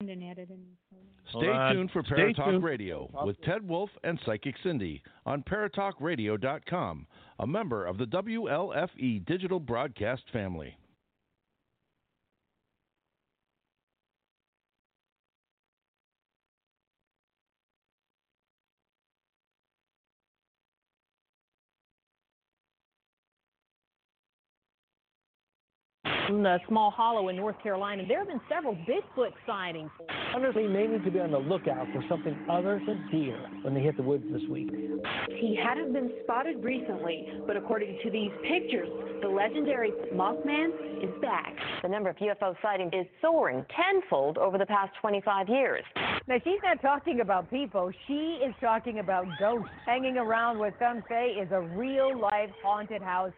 Stay tuned for Paratalk Radio with Ted Wolf and Psychic Cindy on paratalkradio.com, a member of the WLFE digital broadcast family. In the small hollow in North Carolina. There have been several Bigfoot sightings. Hunters may need to be on the lookout for something other than deer when they hit the woods this week. He hadn't been spotted recently, but according to these pictures, the legendary Mothman is back. The number of UFO sightings is soaring tenfold over the past 25 years. Now, she's not talking about people. She is talking about ghosts. Hanging around with some say is a real life haunted house.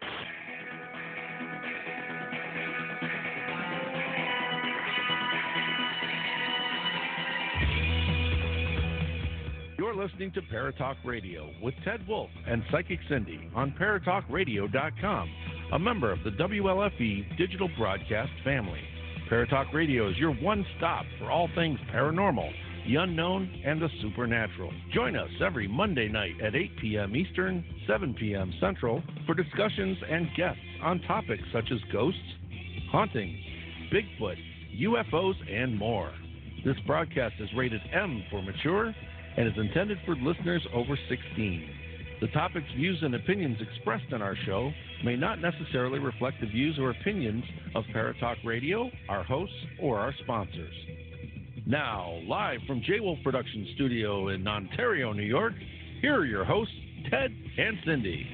You're listening to Paratalk Radio with Ted Wolf and Psychic Cindy on paratalkradio.com, a member of the WLFE digital broadcast family. Paratalk Radio is your one stop for all things paranormal, the unknown, and the supernatural. Join us every Monday night at 8 p.m. Eastern, 7 p.m. Central for discussions and guests on topics such as ghosts, hauntings, Bigfoot, UFOs, and more. This broadcast is rated M for mature and is intended for listeners over 16. The topics, views, and opinions expressed on our show may not necessarily reflect the views or opinions of Paratalk Radio, our hosts, or our sponsors. Now, live from J Wolf Production Studio in Ontario, New York, here are your hosts, Ted and Cindy.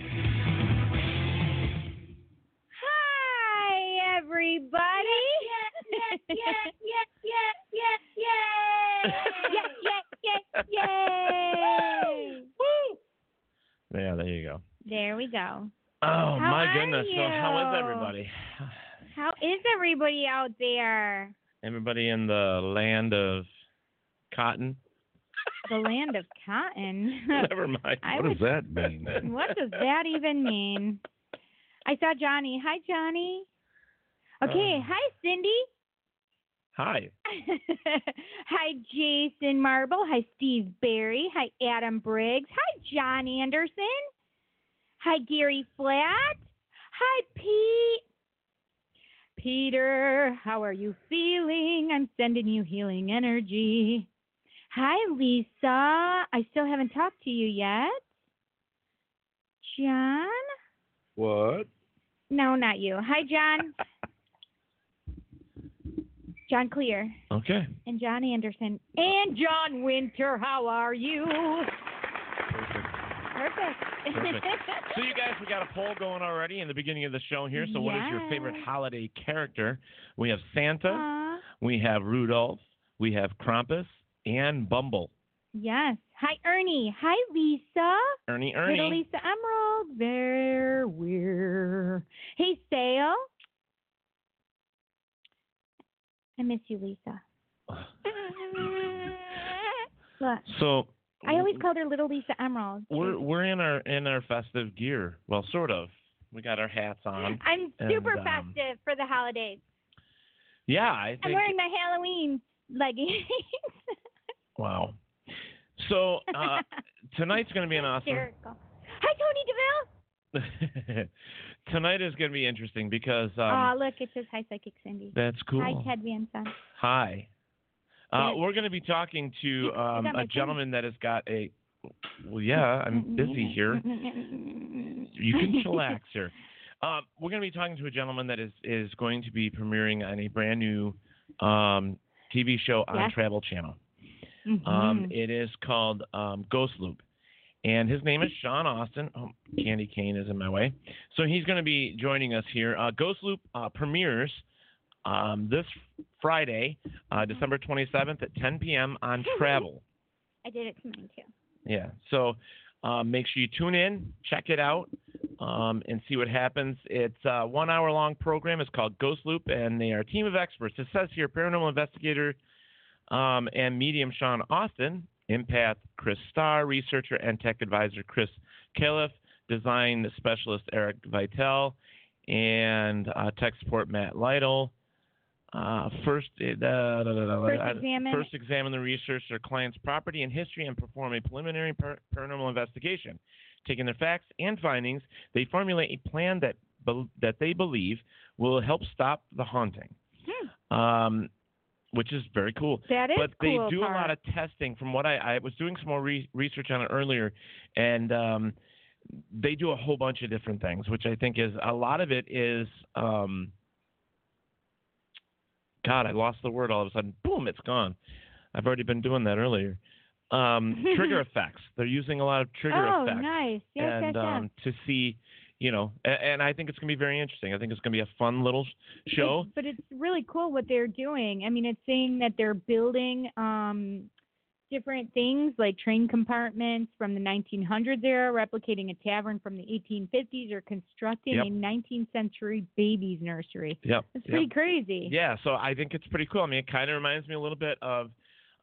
Hi, everybody. Yes, yes, yes, yes, yes, yes, yes, yes, yay! Woo! Yeah, there you go. There we go. Oh How my are goodness! So how is everybody? How is everybody out there? Everybody in the land of cotton? The land of cotton. Never mind. What would- does that mean? what does that even mean? I saw Johnny. Hi, Johnny. Okay. Uh. hi, Cindy. Hi. hi, Jason Marble. Hi, Steve Barry. Hi, Adam Briggs. Hi, John Anderson. Hi, Gary Flat. Hi, Pete. Peter, how are you feeling? I'm sending you healing energy. Hi, Lisa. I still haven't talked to you yet. John? What? No, not you. Hi, John. John Clear Okay. and John Anderson and John Winter. How are you? Perfect. Perfect. So you guys, we got a poll going already in the beginning of the show here. So what is your favorite holiday character? We have Santa, Aw, we have Rudolph, we have Krampus, and Bumble. yes. Hi, Ernie. Hi, Lisa. Ernie, Ernie. Little Lisa Emerald. There we're. Hey, Sale. I miss you, Lisa. Look, So I always called her Little Lisa Emerald. we're we're in our in our festive gear. Well, sort of. We got our hats on. I'm And, super um, festive for the holidays. Yeah, I I'm think. wearing my Halloween leggings. Wow. So uh, tonight's going to be an awesome. Hysterical. Hi, Tony DeVille. Tonight is going to be interesting because um, oh, look, it says hi, Psychic Cindy. that's cool. Hi, Ted Son. Hi. Uh, Yes. we're going to be talking to um, a phone. gentleman that has got a. Well, yeah, I'm busy here. You can chillax here. Um, we're going to be talking to a gentleman that is is going to be premiering on a brand new um, TV show on Yes. Travel Channel. Mhm. Um, it is called um, Ghost Loop. And his name is Sean Austin. Oh, Candy Cane is in my way. So he's going to be joining us here. Uh, Ghost Loop uh, premieres um, this Friday, uh, December 27th at 10 p.m. on Travel. I did it to mine too. Yeah. So um, make sure you tune in, check it out, um, and see what happens. It's a one hour long program. It's called Ghost Loop, and they are a team of experts. It says here paranormal investigator um, and medium Sean Austin, empath Chris Starr, researcher and tech advisor Chris Califf, design specialist Eric Vitale, and uh, tech support Matt Lytle. Uh, first, uh, First examine- first examine the research their client's property and history and perform a preliminary par- paranormal investigation. Taking their facts and findings, they formulate a plan that bel that they believe will help stop the haunting. Um, which is very cool. That is cool. but they cool do a lot of testing. From what I, I was doing some more re- research on it earlier, and um, they do a whole bunch of different things, which I think is a lot of it is. Um, God, I lost the word all of a sudden. Boom, it's gone. I've already been doing that earlier. Um, trigger effects. They're using a lot of trigger oh, effects nice. Yes, and yes, yes. um, to see, you know, and, and I think it's going to be very interesting. I think it's going to be a fun little show. It's- but it's really cool what they're doing. I mean, it's saying that they're building um, different things like train compartments from the 1900s era, replicating a tavern from the 1850s, or constructing Yep. a 19th century baby's nursery. Yep. It's yep. pretty crazy. Yeah, so I think it's pretty cool. I mean, it kind of reminds me a little bit of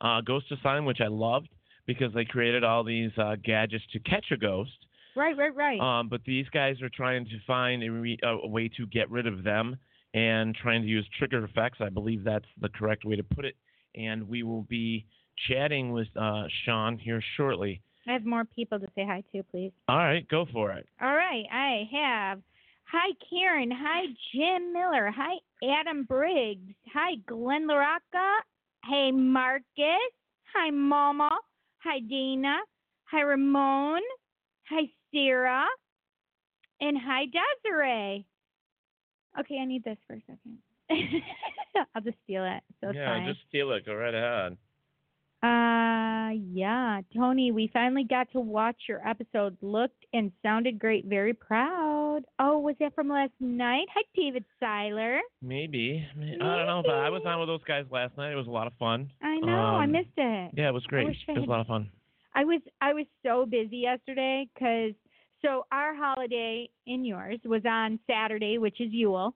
uh, Ghost Asylum, which I loved because they created all these uh, gadgets to catch a ghost. Right, right, right. Um, but these guys are trying to find a, re- a way to get rid of them and trying to use trigger effects. I believe that's the correct way to put it. And we will be chatting with uh, Sean here shortly. I have more people to say hi to, please. All right, go for it. All right, I have. Hi, Karen. Hi, Jim Miller. Hi, Adam Briggs. Hi, Glenn LaRocca. Hey, Marcus. Hi, Mama. Hi, Dana. Hi, Ramon. Hi, Sarah. And hi, Desiree. Okay, I need this for a second. I'll just steal it. So yeah, fine. just steal it. Go right ahead. Uh, yeah, Tony, we finally got to watch your episode. Looked and sounded great. Very proud. Oh, was that from last night? Hi, David Seiler. Maybe. I don't know, but I was on with those guys last night. It was a lot of fun. I know. I Um, missed it. Yeah, it was great. I It was a lot of fun. I was I was so busy yesterday because so our holiday in yours was on Saturday, which is Yule,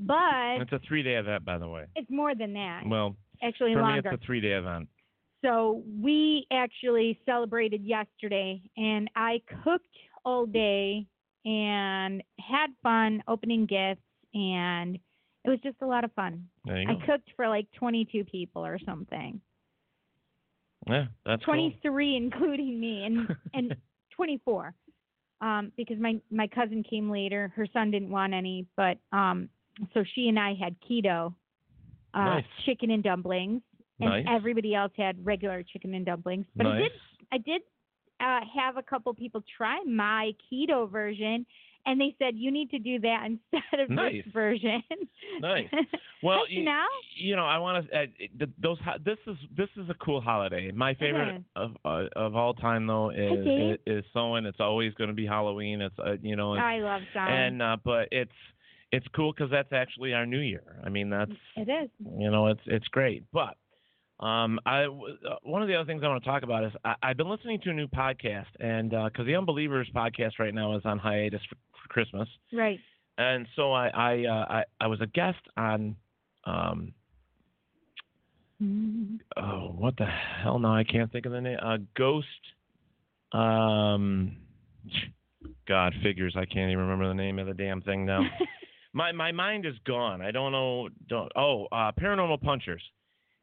but It's a three-day event, by the way. it's more than that. Well, Actually, for longer. me, it's a three-day event. So we actually celebrated yesterday, and I cooked all day and had fun opening gifts, and it was just a lot of fun. I go. cooked for like 22 people or something, Yeah, that's cool. 23 including me, and and 24, um, because my my cousin came later. Her son didn't want any, but um, so she and I had keto, uh, Nice. chicken and dumplings, and Nice. everybody else had regular chicken and dumplings. But I did I did uh, have a couple people try my keto version, and they said you need to do that instead of Nice. this version. Nice. Well, you, now you know, I want to. Uh, those. This is this is a cool holiday. My favorite of uh, of all time though is Dave. is, is Samhain. It's always going to be Halloween. It's uh, you know. And, I love Sam. and uh, but it's it's cool because that's actually our New Year. I mean, that's it is. you know, it's it's great. But um, I uh, one of the other things I want to talk about is I, I've been listening to a new podcast, and because the Unbelievers podcast right now is on hiatus for, for Christmas, Right. and so I I, uh, I I was a guest on um oh what the hell now I can't think of the name uh, Ghost um God figures I can't even remember the name of the damn thing now. my my mind is gone. I don't know. Don't oh uh, Paranormal Punchers,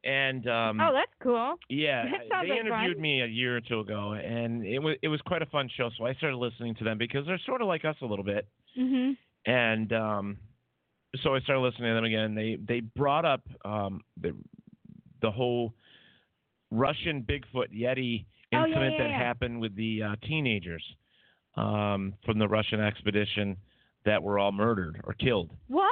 and um, oh, that's cool. yeah, that they like interviewed fun. me a year or two ago, and it was it was quite a fun show. So I started listening to them because they're sort of like us a little bit, Mhm. and um, so I started listening to them again. They they brought up um, the the whole Russian Bigfoot Yeti Oh, yeah, incident yeah, that yeah. happened with the uh, teenagers um, from the Russian expedition that were all murdered or killed. What?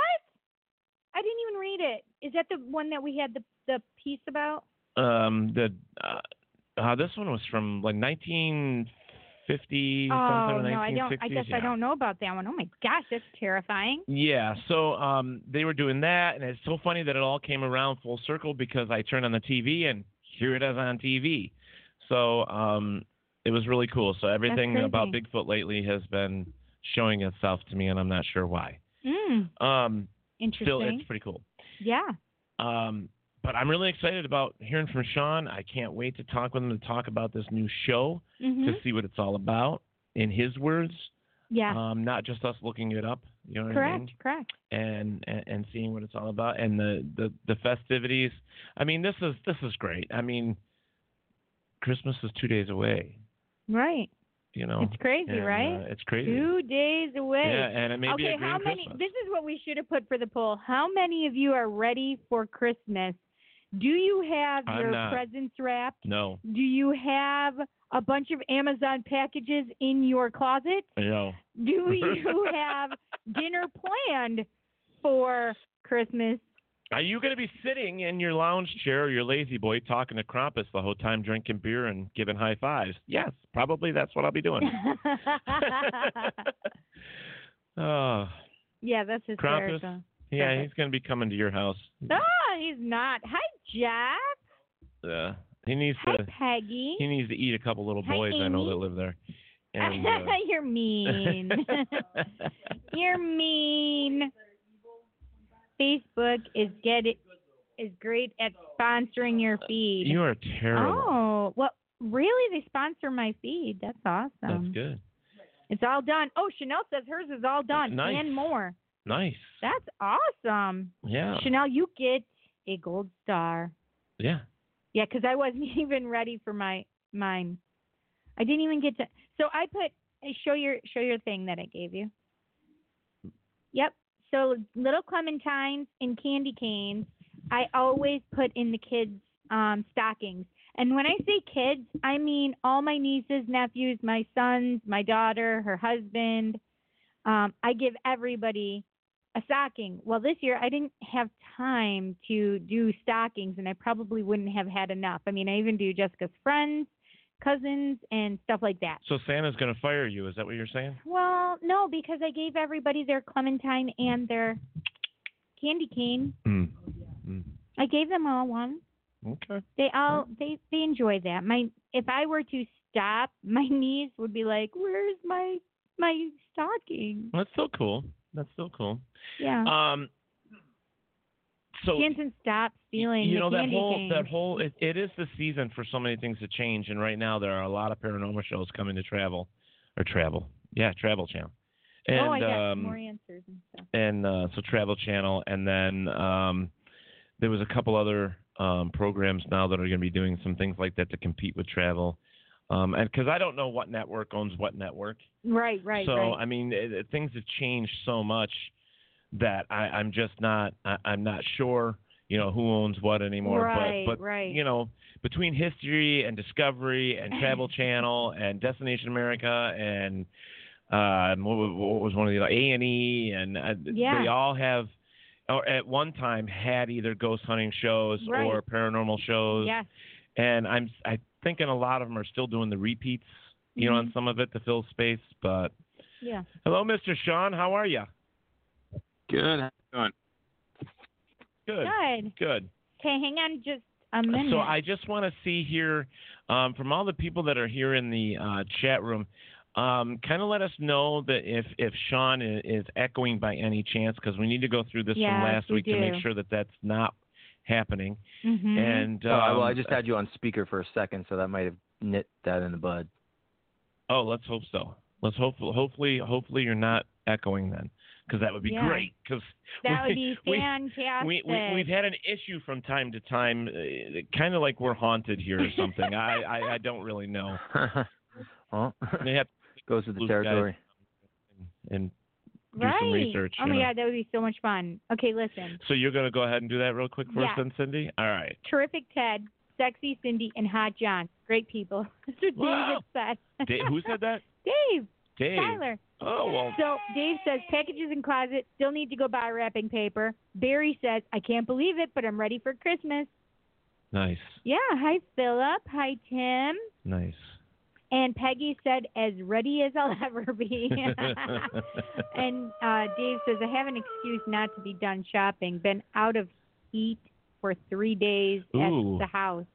I didn't even read it. Is that the one that we had the the piece about? Um, the uh, uh, this one was from like 19 1950 Oh no, I don't. I guess yeah. I don't know about that one. Oh my gosh, that's terrifying. Yeah, so um, they were doing that, and it's so funny that it all came around full circle because I turned on the TV and here it is on TV. So um, it was really cool. So everything about. Bigfoot lately has been showing itself to me, and I'm not sure why. Mm, Um, interesting. still, it's pretty cool. yeah. Um, but I'm really excited about hearing from Sean. I can't wait to talk with him to talk about this new show hmm to see what it's all about. In his words, Yeah. um, not just us looking it up. You know what I mean? Correct. and, and and seeing what it's all about and the, the the festivities. I mean, this is this is great. I mean, Christmas is two days away. Right. You know, It's crazy, and, right? uh, it's crazy. Two days away. Yeah, and it may be okay, a green how many? Christmas. This is what we should have put for the poll. How many of you are ready for Christmas? Do you have I'm your not. presents wrapped? No, Do you have a bunch of Amazon packages in your closet? no. Do you have dinner planned for Christmas? Are you going to be sitting in your lounge chair or your lazy boy talking to Krampus the whole time, drinking beer and giving high fives? Yes, probably that's what I'll be doing. oh, yeah, that's Krampus? hysterical. yeah, he's going to be coming to your house. Ah, he's not. Hi, Jack. Yeah. he needs Hi, to. Peggy. He needs to eat a couple little Hi, boys I know that live there. And, uh, You're mean. You're mean. Facebook is get it is great at sponsoring your feed. you are terrible. Oh, well, really? They sponsor my feed. That's awesome. That's good. It's all done. Oh, Chanel says hers is all done Nice. and more. Nice. That's awesome. Yeah. Chanel, you get a gold star. Yeah. Yeah, because I wasn't even ready for my mine. I didn't even get to. So I put show your show your thing that I gave you. Yep. So little clementines and candy canes. I always put in the kids' um, stockings. And when I say kids, I mean all my nieces, nephews, my sons, my daughter, her husband. Um, I give everybody a stocking. Well, this year I didn't have time to do stockings, and I probably wouldn't have had enough. I mean, I even do Jessica's friends, cousins, and stuff like that. So Santa's going to fire you. Is that what you're saying? Well, no, because I gave everybody their clementine and their candy cane. Mm. Mm. I gave them all one. Okay. They all they they enjoy that. My if I were to stop, my niece would be like, "Where's my my stocking?" Well, that's so cool. That's still cool. Yeah. Um. So Jansen, stop stealing you know that whole cane. that whole it, it is the season for so many things to change, and right now there are a lot of paranormal shows coming to travel, or travel, yeah, Travel Channel, and oh, I got um, more answers and stuff. and uh, so Travel Channel, and then um, there was a couple other um, programs now that are going to be doing some things like that to compete with Travel, um, and because I don't know what network owns what network, Right, right, so right. I mean it, it- things have changed so much that I, I'm just not I, I'm not sure you know who owns what anymore. Right, but but right. you know between History and Discovery and Travel Channel and Destination America and uh, what, was- what was one of the A and E and uh, Yeah. they all have. Or at one time had either ghost hunting shows Right. or paranormal shows, Yes. And I'm I thinking a lot of them are still doing the repeats, you know, on Mhm. some of it to fill space. But Yeah. hello, Mr. Sean, how are you? Good. How you doing? Good. Good. Good. Okay, hang on just a minute. So I just want to see here um, from all the people that are here in the uh, chat room, um, kind of let us know that if if Sean is, is echoing by any chance, because we need to go through this Yes, from last we week to make sure that that's not happening. Mm-hmm. And Oh, I- well, I um, just had you on speaker for a second, so that might have nit that in the bud. Oh, let's hope so. Let's hope hopefully hopefully you're not echoing then, because that would be Yeah. great. Because that would be we, fantastic. we, we we've had an issue from time to time, uh, kind of like we're haunted here or something. I, I I don't really know. well, They have goes with the territory. and do right. some research. Oh my know. god, that would be so much fun. Okay, listen. So you're gonna go ahead and do that real quick for us, then, Cindy. All right. Terrific Ted, sexy Cindy, and hot John. Great people. That's what Wow. David said. Dave, who said that? Dave. Dave. Tyler. Oh well. So Dave says packages in closet still need to go buy wrapping paper. Barry says I can't believe it, but I'm ready for Christmas. Nice. Yeah. Hi Philip. Hi Tim. Nice. And Peggy said, as ready as I'll ever be. and uh, Dave says, I have an excuse not to be done shopping. Been out of heat for three days Ooh. at the house.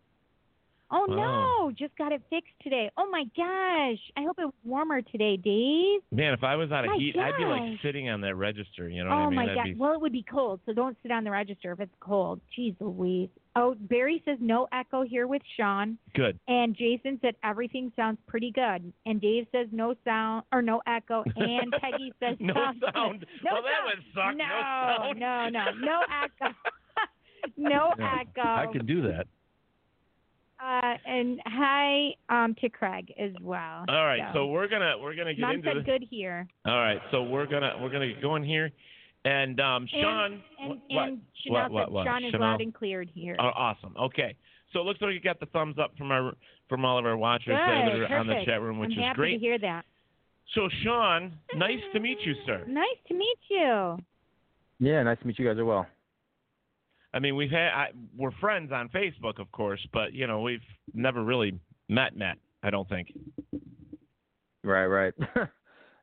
Oh Wow. no, just got it fixed today. Oh my gosh. I hope it was warmer today, Dave. Man, if I was out of My heat, I'd be like sitting on that register. You know oh what I mean? Oh, my That'd god. be Well, it would be cold, so don't sit on the register if it's cold. Jeez Louise. Oh, Barry says no echo here with Sean. good. And Jason said everything sounds pretty good. And Dave says no sound or no echo. And Peggy says No sounds good. sound. No well, that would suck. No, sound. no, no, no echo. no Yeah, echo. I can do that. Uh, and hi um, to Craig as well. All right, so we're gonna we're gonna get Mom into said this. good here. All right, so we're gonna we're gonna go in here, and um, Sean. And, what, and Chanel what, what, what? Sean is Chanel? loud and cleared here. Oh, awesome. Okay, so it looks like you got the thumbs up from our from all of our watchers Good, that are on the chat room, which I'm is happy great. to hear that. So Sean, nice to meet you, sir. Nice to meet you. Yeah, nice to meet you guys as well. I mean, we've had I, we're friends on Facebook, of course, but you know we've never really met met. I don't think. Right, right.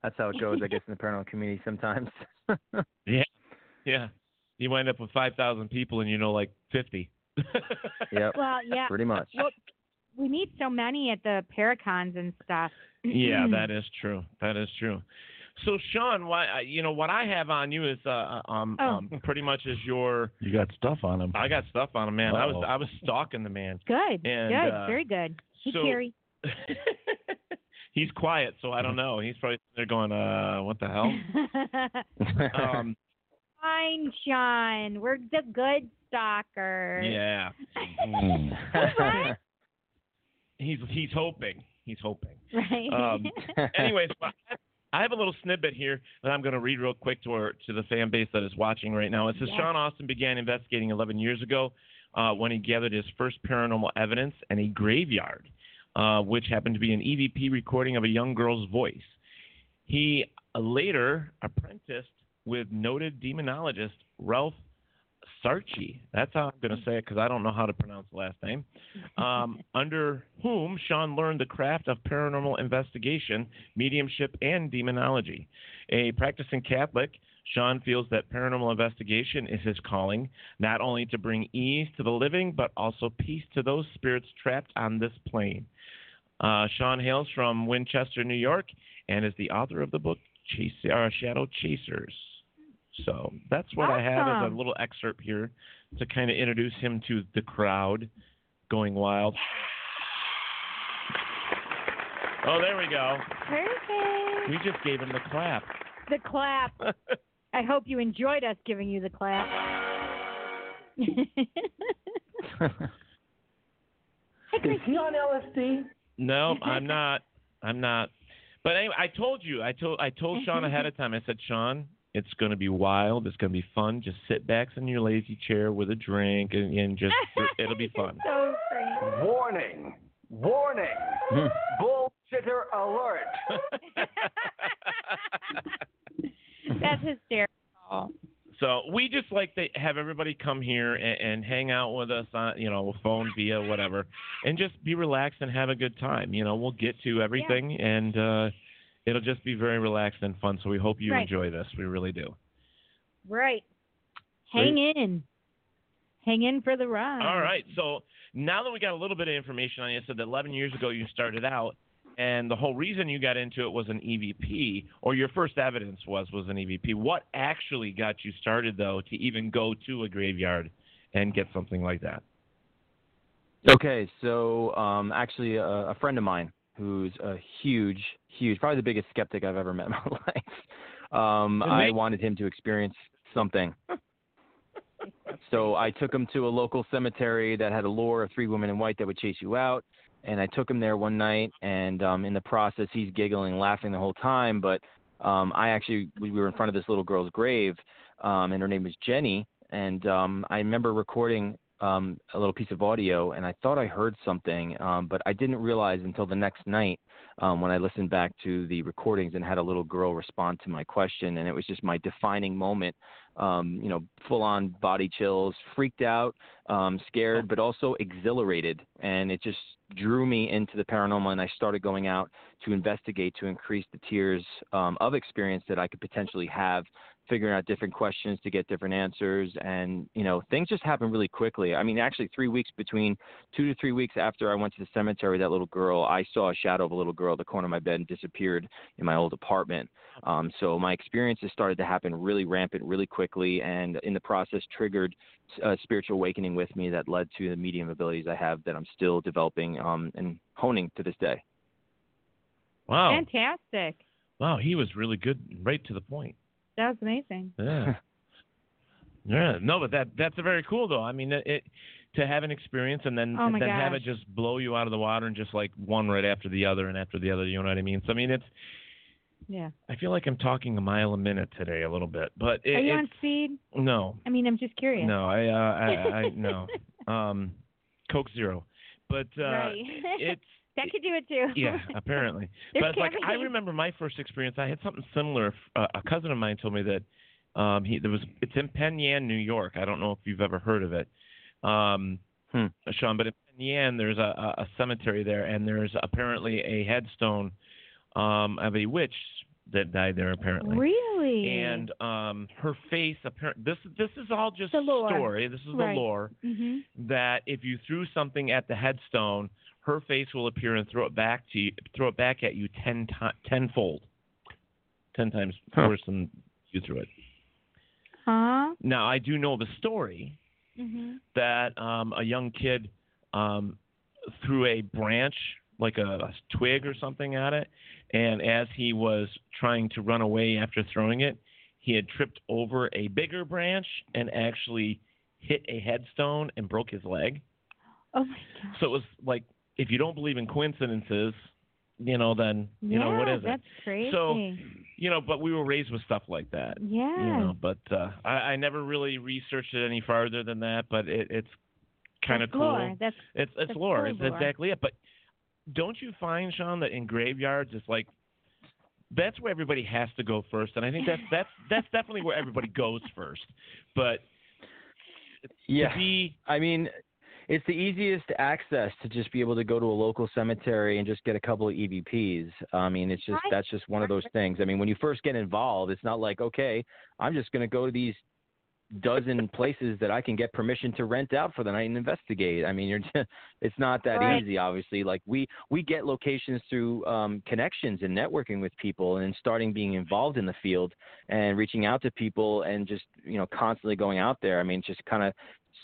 That's how it goes, I guess, in the paranormal community sometimes. Yeah, yeah. You wind up with five thousand people, and you know like fifty. yep. Well, yeah. Pretty much. Well, we meet so many at the Paracons and stuff. Yeah, that is true. That is true. So Sean, why uh, you know what I have on you is uh um, Oh. um pretty much is your You got stuff on him. I got stuff on him, man. I was Uh-oh. I was stalking the man. Good. And, good. uh, Very good. Hey, so- Carrie. He's quiet, so I don't know. He's probably they're going, uh, what the hell? um, Fine, Sean. We're the good stalkers. yeah. Right? He's he's hoping. He's hoping. Right. Um, anyways, I have a little snippet here that I'm going to read real quick to our, to the fan base that is watching right now. It says Yes. Sean Austin began investigating 11 years ago uh, when he gathered his first paranormal evidence in a graveyard, uh, which happened to be an EVP recording of a young girl's voice. He uh, later apprenticed with noted demonologist Ralph Sarchi. That's how I'm going to say it because I don't know how to pronounce the last name. Um, under whom Sean learned the craft of paranormal investigation, mediumship, and demonology. A practicing Catholic, Sean feels that paranormal investigation is his calling, not only to bring ease to the living, but also peace to those spirits trapped on this plane. Uh, Sean hails from Winchester, New York, and is the author of the book Chase, uh, Shadow Chasers. So that's what I have as a little excerpt here to kind of introduce him to the crowd going wild. Oh, there we go. Perfect. We just gave him the clap. The clap. I hope you enjoyed us giving you the clap. Is he on LSD? No, I'm not. I'm not. But anyway, I told you. I told I told Sean ahead of time. I said, Sean, it's going to be wild. It's going to be fun. Just sit back in your lazy chair with a drink and, and just it'll be fun. so. Warning! Warning! Bullshitter alert! That's hysterical. So we just like to have everybody come here and, and hang out with us on, you know, phone via whatever, and just be relaxed and have a good time. You know, we'll get to everything, and uh, it'll just be very relaxed and fun. So we hope you Right. enjoy this. We really do. Right. Hang in. Hang in for the ride. All right. So now that we got a little bit of information on you, so that 11 years ago you started out, and the whole reason you got into it was an EVP, or your first evidence was was an EVP. What actually got you started though to even go to a graveyard and get something like that? Okay, so um, actually, a, a friend of mine who's a huge, huge, probably the biggest skeptic I've ever met in my life. Um, I wanted him to experience something. so I took him to a local cemetery that had a lore of three women in white that would chase you out. And I took him there one night, and um, in the process, he's giggling, laughing the whole time. But um, I actually, we were in front of this little girl's grave, um, and her name was Jenny. And um, I remember recording um, a little piece of audio, and I thought I heard something, um, but I didn't realize until the next night um, when I listened back to the recordings and had a little girl respond to my question, and it was just my defining moment. Um, you know, full on body chills, freaked out, um, scared, but also exhilarated, and it just drew me into the paranormal. And I started going out to investigate to increase the tiers um, of experience that I could potentially have figuring out different questions to get different answers and you know things just happen really quickly i mean actually three weeks between two to three weeks after i went to the cemetery that little girl i saw a shadow of a little girl at the corner of my bed and disappeared in my old apartment um, so my experiences started to happen really rampant really quickly and in the process triggered a spiritual awakening with me that led to the medium abilities i have that i'm still developing um, and honing to this day Wow. Fantastic. Wow, he was really good, right to the point. That was amazing. Yeah. yeah. No, but that that's very cool though. I mean, it, to have an experience and then Oh my then have it just blow you out of the water and just like one right after the other and after the other. You know what I mean? So I mean, it's. Yeah. I feel like I'm talking a mile a minute today a little bit, but it, Are you on speed? no, I mean, I'm just curious. no, I, uh, I, I, no, um, Coke Zero, but uh, right. it's that could do it too. yeah, apparently. But it's like I remember my first experience. I had something similar. Uh, a cousin of mine told me that um, he there was. It's in Penn Yan, New York. I don't know if you've ever heard of it, um, Hmm. Sean. But in Penn Yan, there's a, a a cemetery there, and there's apparently a headstone um, of a witch that died there. Apparently. Really? And um, her face. Apparent. This this is all just The lore. story. This is Right. the lore hmm that if you threw something at the headstone, her face will appear and throw it back to you, throw it back at you ten ti- tenfold, ten times Huh. worse than you threw it. Huh? Now I do know the story hmm that um, a young kid um, threw a branch, like a, a twig or something, at it, and as he was trying to run away after throwing it, he had tripped over a bigger branch and actually hit a headstone and broke his leg. Oh my god. So it was like, if you don't believe in coincidences, you know, then you know what is Yeah, is it? That's crazy. So, you know, but we were raised with stuff like that. yeah. You know, but uh, I, I never really researched it any farther than that. But it, it's kind of cool. lore. That's It's it's that's lore. cool It's lore. exactly it. But don't you find, Sean, that in graveyards it's like that's where everybody has to go first, and I think that's that's that's definitely where everybody goes first. But yeah be I mean, it's the easiest access to just be able to go to a local cemetery and just get a couple of EVPs. I mean, it's just that's just one of those things. I mean, when you first get involved, it's not like okay, I'm just going to go to these dozen places that I can get permission to rent out for the night and investigate. I mean, you're just, it's not that Right. easy. Obviously, like we we get locations through um, connections and networking with people, and starting being involved in the field and reaching out to people and just you know constantly going out there. I mean, just kind of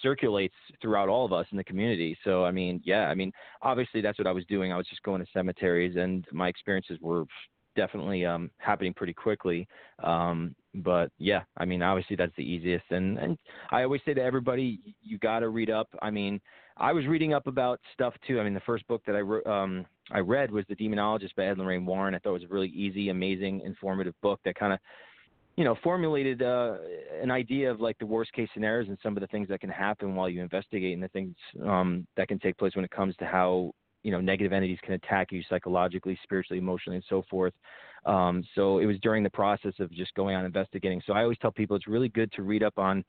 circulates throughout all of us in the community. So I mean, yeah, I mean, obviously that's what I was doing. I was just going to cemeteries, and my experiences were definitely um, happening pretty quickly. Um, but yeah, I mean, obviously that's the easiest, and and I always say to everybody, you got to read up. I mean, I was reading up about stuff too. I mean, the first book that I um, I read was The Demonologist by Ed Lorraine Warren. I thought it was a really easy, amazing, informative book that kind of you know, formulated uh, an idea of like the worst case scenarios and some of the things that can happen while you investigate and the things um, that can take place when it comes to how you know negative entities can attack you psychologically, spiritually, emotionally, and so forth. Um, so it was during the process of just going on investigating. So I always tell people it's really good to read up on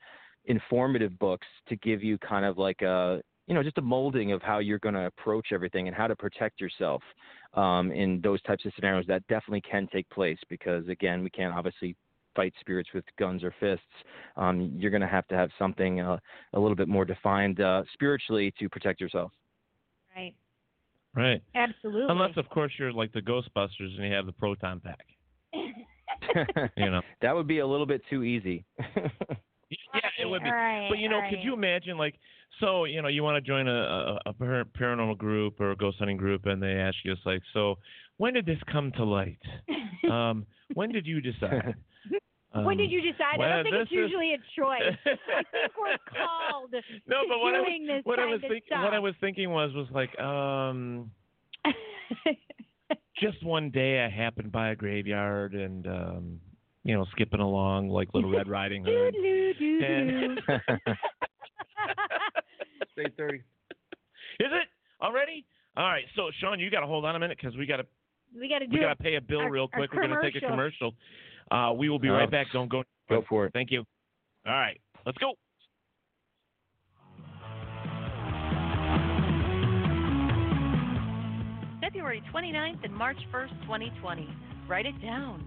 informative books to give you kind of like a you know just a molding of how you're going to approach everything and how to protect yourself um, in those types of scenarios that definitely can take place because again we can't obviously fight spirits with guns or fists. Um, you're going to have to have something uh, a little bit more defined uh, spiritually to protect yourself. Right. right. Absolutely. Unless, of course, you're like the Ghostbusters and you have the proton pack. You know. that would be a little bit too easy. Yeah, it would be. Right, but you know, right. could you imagine like so you know you want to join a, a, a paranormal group or a ghost hunting group and they ask you it's like so when did this come to light? um, when did you decide? When Um, did you decide? I don't think it's this is- usually a choice. I think we're called no, but what I was doing this what I kind was of thinking stuff. what I was thinking was was like um just one day I happened by a graveyard and um you know skipping along like Little Red Riding Hood. And- It's eight thirty. Is it already? All right. So Sean, you got to hold on a minute because we got to We got to do we got to pay a bill Our- real quick. We're going to take a commercial. Commercial. Uh, we will be All right right. back. Don't go. Go for it. Thank you. All right. Let's go. February 29th and March 1st, 2020. Write it down.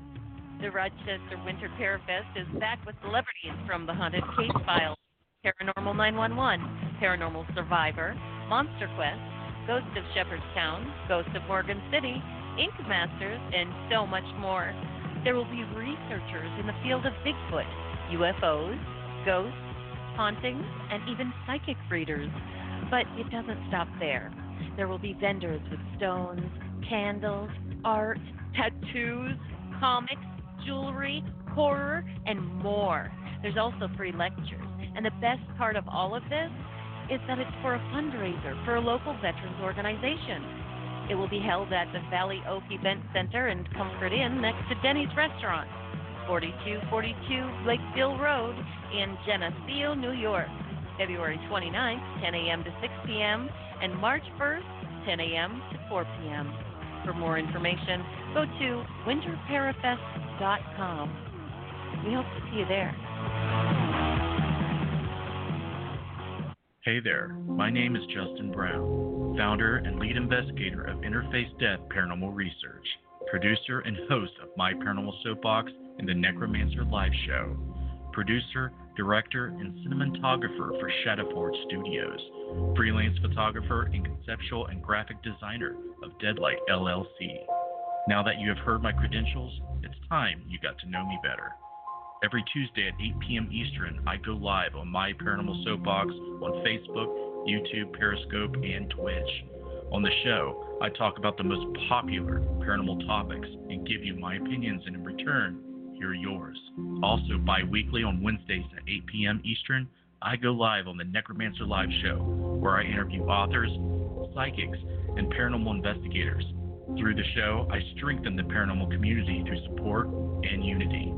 The Rochester Winter Parafest is back with celebrities from The Haunted Case Files, Paranormal 911, Paranormal Survivor, Monster Quest, Ghost of Shepherdstown, Ghost of Morgan City, Ink Masters, and so much more. There will be researchers in the field of Bigfoot, UFOs, ghosts, hauntings, and even psychic readers. But it doesn't stop there. There will be vendors with stones, candles, art, tattoos, comics, jewelry, horror, and more. There's also free lectures. And the best part of all of this is that it's for a fundraiser for a local veterans organization. It will be held at the Valley Oak Event Center and Comfort Inn next to Denny's Restaurant, 4242 Lakeville Road in Geneseo, New York. February 29th, 10 a.m. to 6 p.m., and March 1st, 10 a.m. to 4 p.m. For more information, go to winterparafest.com. We hope to see you there. Hey there, my name is Justin Brown, founder and lead investigator of Interface Death Paranormal Research, producer and host of My Paranormal Soapbox and the Necromancer Live Show, producer, director, and cinematographer for Shadowforge Studios, freelance photographer and conceptual and graphic designer of Deadlight LLC. Now that you have heard my credentials, it's time you got to know me better. Every Tuesday at 8 p.m. Eastern, I go live on my Paranormal Soapbox on Facebook, YouTube, Periscope, and Twitch. On the show, I talk about the most popular paranormal topics and give you my opinions, and in return, hear yours. Also, bi weekly on Wednesdays at 8 p.m. Eastern, I go live on the Necromancer Live Show, where I interview authors, psychics, and paranormal investigators. Through the show, I strengthen the paranormal community through support and unity.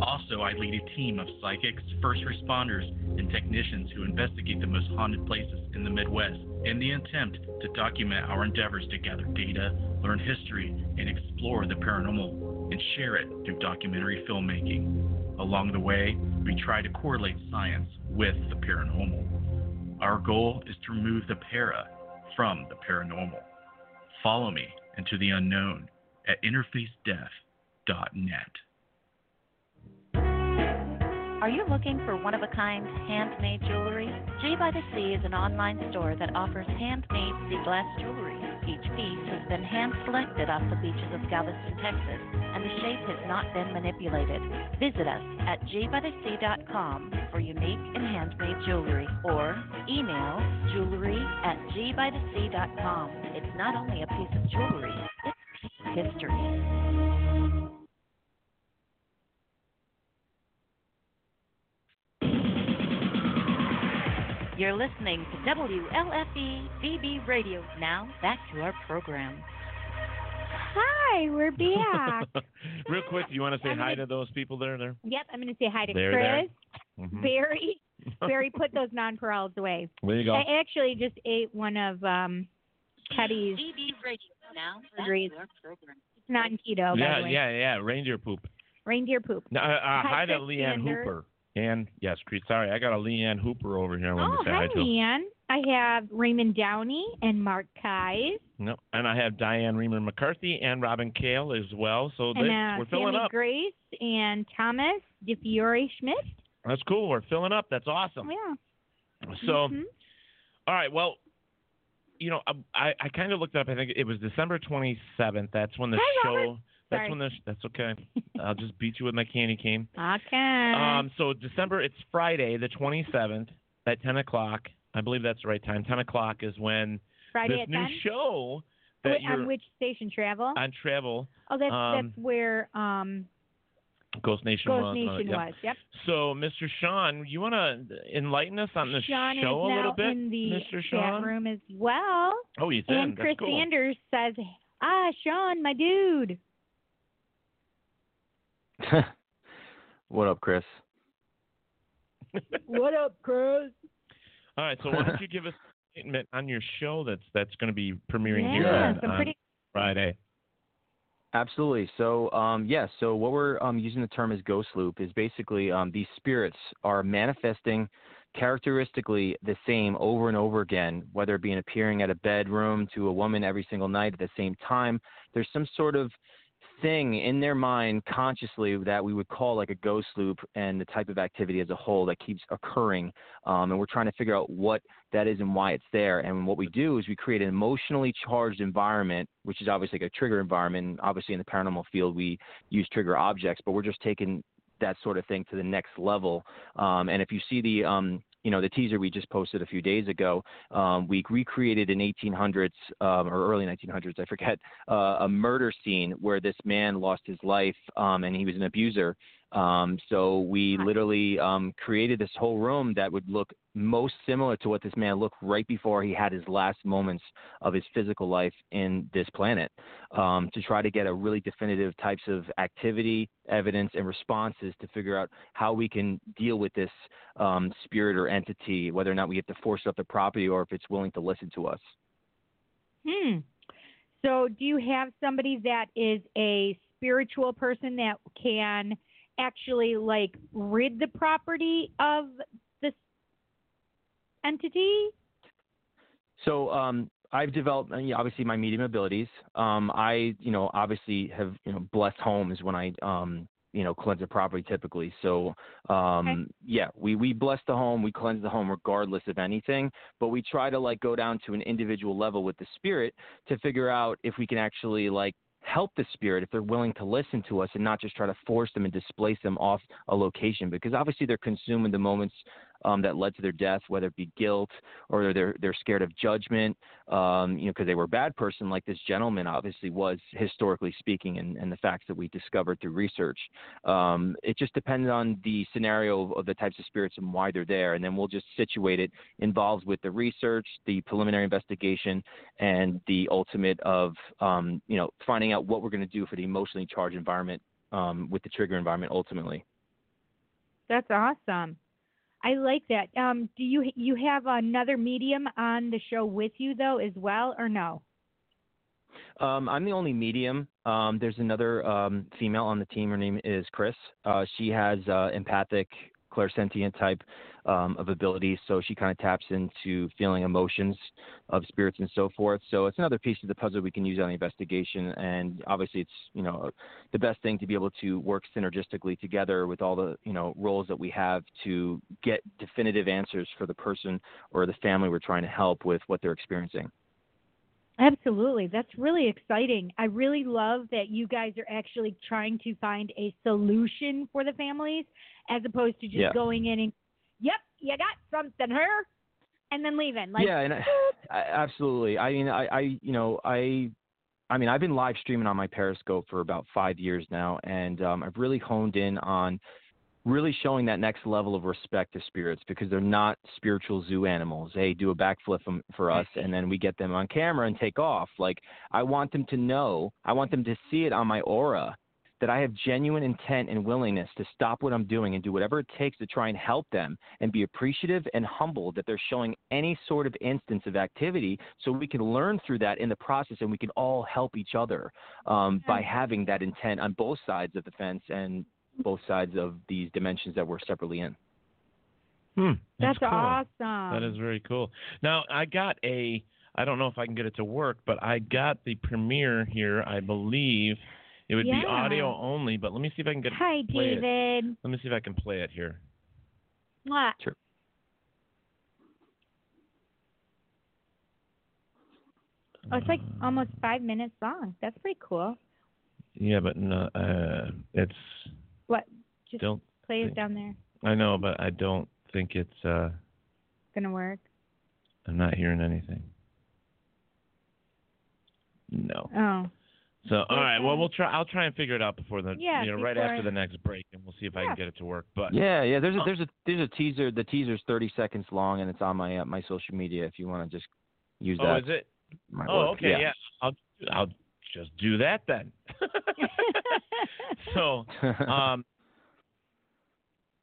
Also, I lead a team of psychics, first responders, and technicians who investigate the most haunted places in the Midwest in the attempt to document our endeavors to gather data, learn history, and explore the paranormal, and share it through documentary filmmaking. Along the way, we try to correlate science with the paranormal. Our goal is to remove the para from the paranormal. Follow me into the unknown at interfacedeath.net. Are you looking for one of a kind handmade jewelry? G by the Sea is an online store that offers handmade sea glass jewelry. Each piece has been hand selected off the beaches of Galveston, Texas, and the shape has not been manipulated. Visit us at gbythesea.com for unique and handmade jewelry or email jewelry at gbythesea.com. It's not only a piece of jewelry, it's history. You're listening to WLFE BB Radio. Now, back to our program. Hi, we're back. Real quick, do you want to say I'm hi gonna- to those people there? There. yep, I'm going to say hi to There, there. Chris. Mhm. Barry. Barry, put those nonpareils away. There you go. I actually just ate one of um Teddy's BB Radio. Now, back surgeries. our program. It's non keto, by yeah, the way. yeah, yeah. Reindeer poop. Reindeer poop. No, uh, uh, Hi, hi to Leanne Sanders. Hooper. And yes, Creed. Sorry, I got a Leanne Hooper over here. I Oh, say hi, hi to. Leanne. I have Raymond Downey and Mark Kies. No, and I have Diane Reamer McCarthy and Robin Kale as well. So they, and uh, we're filling Sammy up. Grace and Thomas DeFiore Schmidt. That's cool. We're filling up. That's awesome. Yeah. So, Mhm. all right. Well, you know, I I kind of looked up. I think it was December 27th. That's when the Hi, show. Robert. That's when the. That's okay. I'll just beat you with my candy cane. Okay. Um, so December, it's Friday, the 27th at 10 o'clock. I believe that's the right time. 10 o'clock is when Friday this at new 10? show that Wait, you're on which station? Travel. on travel, oh, that's um, that's where um Ghost Nation Ghost was. uh, Nation yeah. was. Yep. So, Mr. Sean, you want to enlighten us on the Sean show is a now little bit, in the Mr. chat Sean? room as well. Oh, he's in. and That's Chris cool. Sanders says, "Ah, Sean, my dude." what up, Chris? what up, Chris? All right, so why don't you give us a statement on your show that's that's going to be premiering here on, on pretty- Friday? Absolutely. So, um, yeah. So, what we're um, using the term as ghost loop is basically um, these spirits are manifesting characteristically the same over and over again, whether it be appearing at a bedroom to a woman every single night at the same time. There's some sort of thing in their mind consciously that we would call like a ghost loop and the type of activity as a whole that keeps occurring. Um, and we're trying to figure out what that is and why it's there. And what we do is we create an emotionally charged environment, which is obviously like a trigger environment. And obviously, in the paranormal field, we use trigger objects, but we're just taking that sort of thing to the next level. Um, and if you see the um, you know the teaser we just posted a few days ago, um, we recreated in 1800s um, or early 1900s, I forget, uh, a murder scene where this man lost his life um, and he was an abuser. Um, so we literally um, created this whole room that would look most similar to what this man looked right before he had his last moments of his physical life in this planet, um, to try to get a really definitive types of activity, evidence, and responses to figure out how we can deal with this um, spirit or entity, whether or not we have to force up the property or if it's willing to listen to us. Hmm. So, do you have somebody that is a spiritual person that can actually like rid the property of this entity? So um, I've developed, obviously, my medium abilities. Um, I, you know, obviously have, you know, blessed homes when I, um, you know, cleanse a property typically. So, um, yeah, we, we bless the home, we cleanse the home regardless of anything, but we try to like go down to an individual level with the spirit to figure out if we can actually like help the spirit if they're willing to listen to us and not just try to force them and displace them off a location because obviously they're consuming the moments um, that led to their death, whether it be guilt or they're they're scared of judgment, um, you know, because they were a bad person, like this gentleman obviously was historically speaking, and, and the facts that we discovered through research. Um, it just depends on the scenario of, the types of spirits and why they're there, and then we'll just situate it involved with the research, the preliminary investigation, and the ultimate of um, you know finding out what we're going to do for the emotionally charged environment um, with the trigger environment ultimately. That's awesome. I like that. Um, do you you have another medium on the show with you though as well, or no? Um, I'm the only medium. Um, there's another um, female on the team. Her name is Chris. Uh, she has uh, empathic, clairsentient type um, of abilities, so she kind of taps into feeling emotions of spirits and so forth. So it's another piece of the puzzle we can use on the investigation. And obviously, it's you know the best thing to be able to work synergistically together with all the you know roles that we have to get definitive answers for the person or the family we're trying to help with what they're experiencing. Absolutely. That's really exciting. I really love that you guys are actually trying to find a solution for the families as opposed to just Yeah. going in and, yep, you got something here, and then leaving. Like, yeah, and I, I, absolutely. I mean, I, I, you know, I, I mean, I've been live streaming on my Periscope for about five years now, and um, I've really honed in on really showing that next level of respect to spirits because they're not spiritual zoo animals. Hey, do a backflip for us, and then we get them on camera and take off. Like, I want them to know, I want them to see it on my aura that I have genuine intent and willingness to stop what I'm doing and do whatever it takes to try and help them and be appreciative and humble that they're showing any sort of instance of activity so we can learn through that in the process and we can all help each other um, by having that intent on both sides of the fence and both sides of these dimensions that we're separately in. Hmm, that's cool. awesome. That is very cool. Now I got a. I don't know if I can get it to work, but I got the premiere here. I believe it would be audio only, but let me see if I can get. Hi, play it. David. Let me see if I can play it here. Mwah. Sure. Oh, it's like almost five minutes long. That's pretty cool. Yeah, but no, uh, it's What? Just don't. play it down there. I know, but I don't think it's. uh Gonna work. I'm not hearing anything. No. Oh. So all right, well we'll try. I'll try and figure it out before the Yeah, you know right before- after the next break, and we'll see if I can get it to work. But Yeah, yeah. There's a Uh, there's a there's a teaser. The teaser's 30 seconds long, and it's on my uh, my social media. If you want to just use that. oh, that. is it? might Oh, work. okay. Yeah. Yeah. I'll I'll just do that then. so um,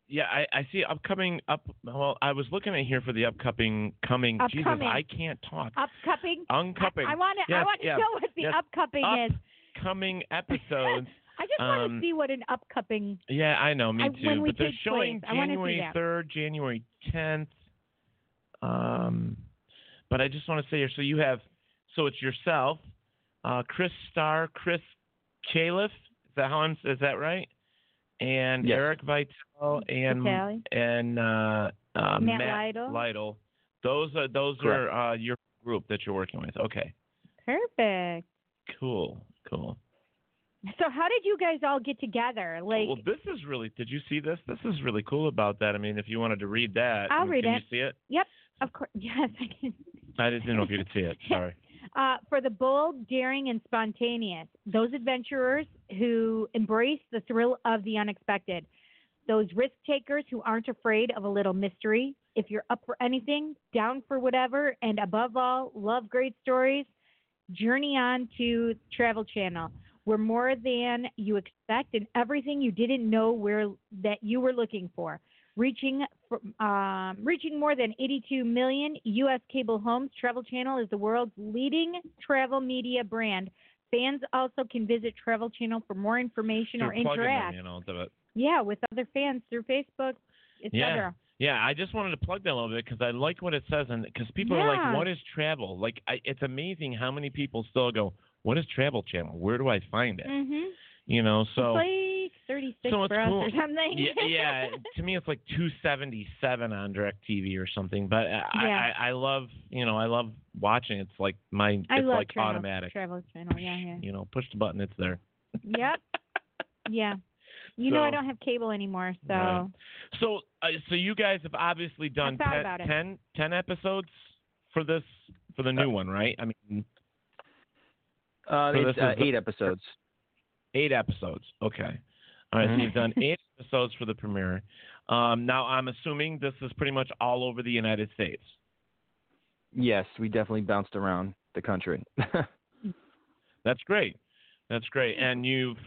yeah, I, I see upcoming up. Well, I was looking at here for the upcoming coming. Jesus, I can't talk. Upcoming. Uncupping. I, I want to. I want to yes, know what the yes. upcoming is. Upcoming episodes. I just want um, to see what an upcoming. Yeah, I know, me I- too. when we but they're take showing place. I wanna see January third, January tenth. Um, but I just want to say here, so you have, so it's yourself, uh, Chris Starr, Chris Califf. Is that how I'm? Is that right? And Yes. Eric Vitale and Vitale. and uh, uh, Matt Matt Lytle. Lytle. Those are those Correct. are uh, your group that you're working with. Okay, Perfect. cool, cool. So how did you guys all get together? Like, well, this is really. Did you see this? This is really cool about that. I mean, if you wanted to read that, I'll can read you it. see it? yep, of course. Yes, I can. I didn't know if you could see it. Sorry. Uh, for the bold, daring, and spontaneous, those adventurers who embrace the thrill of the unexpected, those risk takers who aren't afraid of a little mystery. If you're up for anything, down for whatever, and above all, love great stories, journey on to Travel Channel. We're more than you expect and everything you didn't know where that you were looking for. Reaching um, reaching more than 82 million U.S. cable homes, Travel Channel is the world's leading travel media brand. Fans also can visit Travel Channel for more information They're or plugging them, interact. you know. Yeah, with other fans through Facebook, etc. Yeah, I just wanted to plug that a little bit because I like what it says, and because people are like, "What is travel?" Like, I, it's amazing how many people still go, "What is Travel Channel? Where do I find it?" Mhm. You know, so it's like 36 so it's for us cool. or something. yeah, yeah. To me, it's like two seventy seven on Directv or something. But I, Yeah. I, I love, you know, I love watching. It's like my, I it's love like travel, automatic. Travel Channel. Yeah, yeah. You know, push the button, it's there. Yep. Yeah. You know I don't have cable anymore, so Right. So, uh, so you guys have obviously done thought ten, 10, 10 episodes for this for the new one, right? I mean, Uh, So it's uh, is the- eight episodes. Eight episodes. Okay. All right, so you've done eight episodes for the premiere. Um, now, I'm assuming this is pretty much all over the United States. Yes, we definitely bounced around the country. That's great. That's great. And you've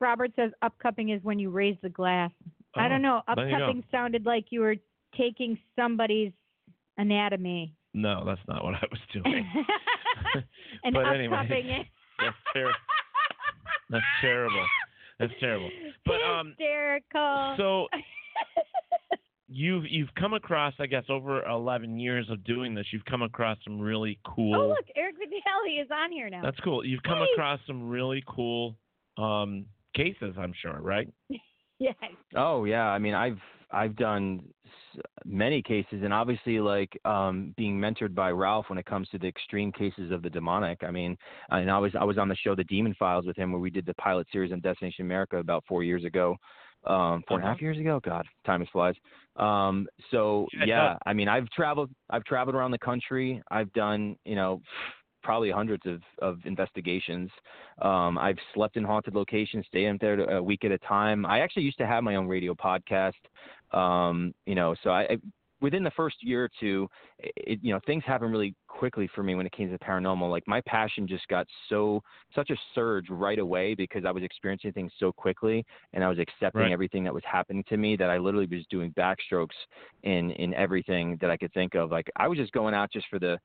Robert says upcupping is when you raise the glass. I Oh, don't know. there you. Upcupping sounded like you were taking somebody's anatomy. no, that's not what I was doing. and But upcupping anyway. is That's terrible. That's terrible. That's terrible. But um, hysterical. so you've you've come across, I guess, over 11 years of doing this, you've come across some really cool. Oh look, Eric Vitale is on here now. That's cool. You've come Hey. across some really cool um, cases, I'm sure, right? yes. Oh yeah, I mean I've I've done s- many cases, and obviously like um, being mentored by Ralph when it comes to the extreme cases of the demonic. I mean, and I was I was on the show The Demon Files with him where we did the pilot series on Destination America about four years ago, um, four and a half Uh-huh. years ago. God, time is flies. Um, so Yeah, it yeah, does. I mean I've traveled I've traveled around the country. I've done you know probably hundreds of, of investigations. Um, I've slept in haunted locations, staying there a week at a time. I actually used to have my own radio podcast. Um, you know, so I, I within the first year or two, it, you know, things happen really quickly for me when it came to paranormal. Like my passion just got so such a surge right away because I was experiencing things so quickly and I was accepting Right. everything that was happening to me that I literally was doing backstrokes in in everything that I could think of. Like I was just going out just for the,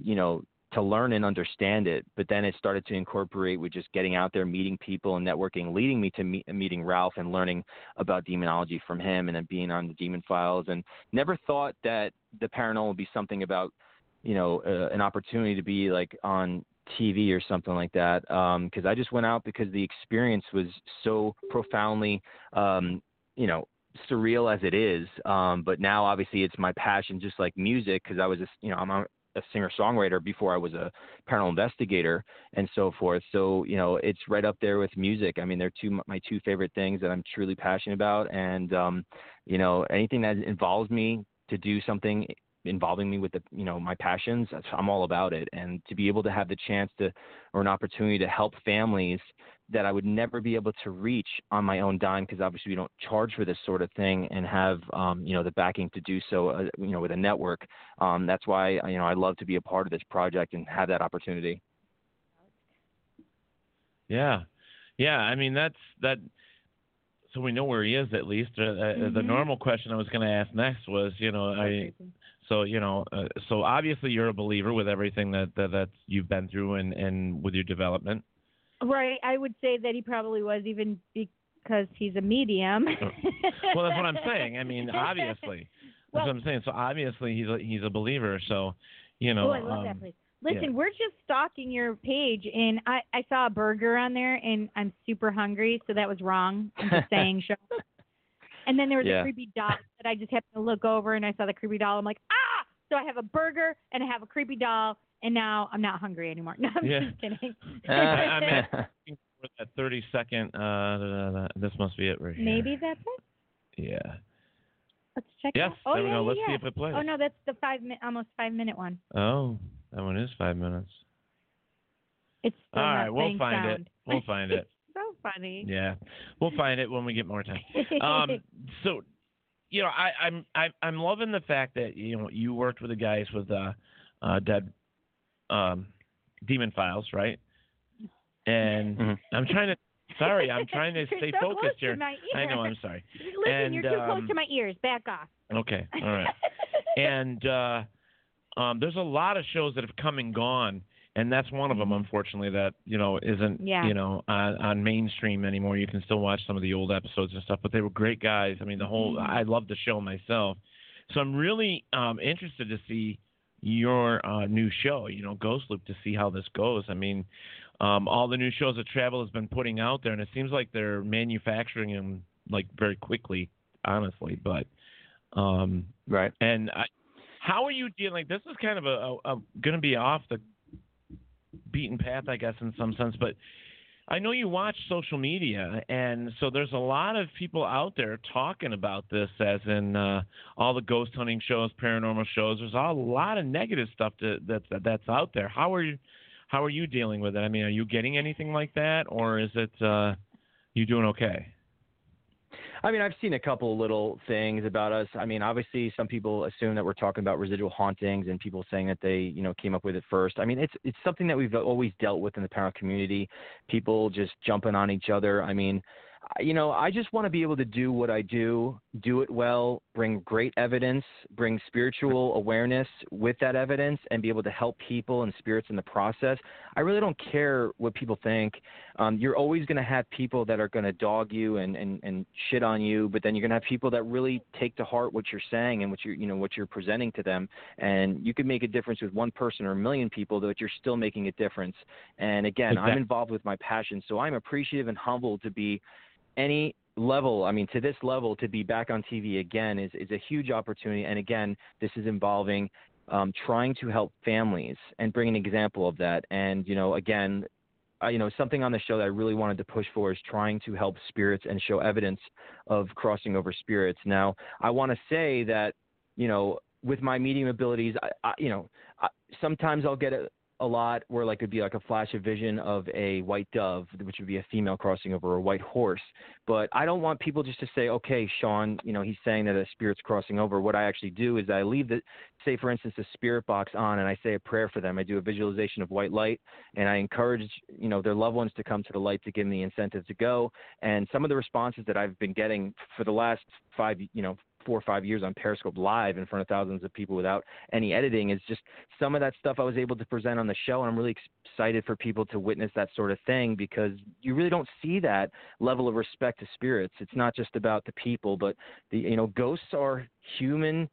you know, to learn and understand it. But then it started to incorporate with just getting out there, meeting people, and networking, leading me to meet, meeting Ralph and learning about demonology from him, and then being on the Demon Files. And never thought that the paranormal would be something about, you know, uh, an opportunity to be like on TV or something like that. Because I just went out because the experience was so profoundly, um, you know, surreal as it is. Um, but now obviously it's my passion, just like music, because I was, a, you know, I'm a singer songwriter before I was a paranormal investigator and so forth. So you know, it's right up there with music. I mean, they're two my two favorite things that I'm truly passionate about, and um, you know, anything that involves me to do something involving me with the you know my passions i'm all about it and to be able to have the chance to or an opportunity to help families that i would never be able to reach on my own dime because obviously we don't charge for this sort of thing and have um, you know the backing to do so uh, you know with a network um, that's why you know i love to be a part of this project and have that opportunity Yeah, yeah. I mean, that's that. so we know where he is at least. Uh, uh, The Mhm. normal question I was going to ask next was, you know, I. So you know, uh, so obviously you're a believer with everything that that, that you've been through and and with your development. Right. I would say that he probably was even because he's a medium. well, that's what I'm saying. I mean, obviously, that's Well- what I'm saying. So obviously he's a, he's a believer. So, you know. oh, I love um, that place. Listen, yeah. we're just stalking your page, and I I saw a burger on there, and I'm super hungry, so that was wrong. I'm just saying, show. And then there was Yeah. a creepy doll that I just happened to look over, and I saw the creepy doll. I'm like, ah! So I have a burger and I have a creepy doll, and now I'm not hungry anymore. No, I'm Yeah. just kidding. I, I'm asking for that 30 second. Uh, da, da, da. this must be it right here. Maybe that's it. Yeah. Let's check. Yes, it out. Oh, there we yeah, go. Let's see if it plays. Oh no, that's the five minute, almost five minute one. Oh, that one is five minutes. It's All we'll find sound. it. We'll find it. so funny. Yeah, we'll find it when we get more time. Um, so, you know, I, I'm I, I'm loving the fact that you know you worked with the guys with uh, uh, Dead um, Demon Files, right? And Mm-hmm. I'm trying to. Sorry, I'm trying to stay so close focused to here. my I know. I'm sorry. Listen, and, you're too um, close to my ears. Back off. Okay. All right. and uh, um, there's a lot of shows that have come and gone, and that's one of them, unfortunately, that you know isn't Mm-hmm. Yeah. you know on, on mainstream anymore. You can still watch some of the old episodes and stuff, but they were great guys. I mean, the whole Mm-hmm. I love the show myself, so I'm really um, interested to see your uh, new show, you know, Ghost Loop, to see how this goes. I mean. Um, all the new shows that Travel has been putting out there, and it seems like they're manufacturing them like very quickly, honestly. But um, right. And I, how are you dealing? Like, This is kind of a, a, a going to be off the beaten path, I guess, in some sense. But I know you watch social media, and so there's a lot of people out there talking about this, as in uh, all the ghost hunting shows, paranormal shows. There's a lot of negative stuff that, that's that's out there. How are you? How are you dealing with it? I mean, are you getting anything like that, or is it uh, you doing okay? I mean, I've seen a couple little things about us. I mean, obviously, some people assume that we're talking about residual hauntings, and people saying that they, you know, came up with it first. I mean, it's it's something that we've always dealt with in the paranormal community. People just jumping on each other. I mean, you know, I just want to be able to do what I do, do it well, bring great evidence, bring spiritual awareness with that evidence, and be able to help people and spirits in the process. I really don't care what people think. Um, you're always going to have people that are going to dog you and, and, and shit on you, but then you're going to have people that really take to heart what you're saying and what you're, you know, what you're presenting to them. And you can make a difference with one person or a million people, but you're still making a difference. And again, I'm involved with my passion, so I'm appreciative and humbled to be any level, I mean, to this level, to be back on TV again is, is a huge opportunity. And again, this is involving um, trying to help families and bring an example of that. And, you know, again, uh, you know, something on the show that I really wanted to push for is trying to help spirits and show evidence of crossing over spirits. Now, I want to say that, you know, with my medium abilities, I, I you know, I, sometimes I'll get a, a lot where like it'd be like a flash of vision of a white dove, which would be a female crossing over a white horse. But I don't want people just to say, okay, Sean, you know, he's saying that a spirit's crossing over. What I actually do is I leave the, say, for instance, the spirit box on and I say a prayer for them. I do a visualization of white light and I encourage, you know, their loved ones to come to the light to give them the incentive to go. And some of the responses that I've been getting for the last five, you know, four or five years on Periscope live in front of thousands of people without any editing is just some of that stuff I was able to present on the show. And I'm really excited for people to witness that sort of thing because you really don't see that level of respect to spirits. It's not just about the people, but the, you know, ghosts are human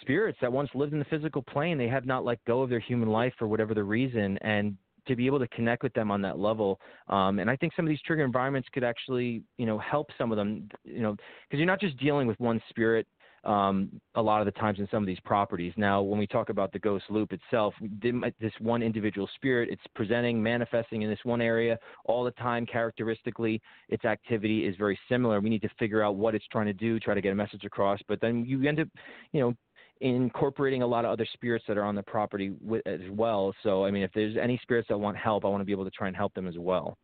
spirits that once lived in the physical plane. They have not let go of their human life for whatever the reason. And to be able to connect with them on that level. Um, and I think some of these trigger environments could actually, you know, help some of them, you know, because you're not just dealing with one spirit um, a lot of the times in some of these properties. Now, when we talk about the ghost loop itself, this one individual spirit, it's presenting, manifesting in this one area all the time. Characteristically, its activity is very similar. We need to figure out what it's trying to do, try to get a message across. But then you end up, you know, incorporating a lot of other spirits that are on the property with, as well. So, I mean, if there's any spirits that want help, I want to be able to try and help them as well.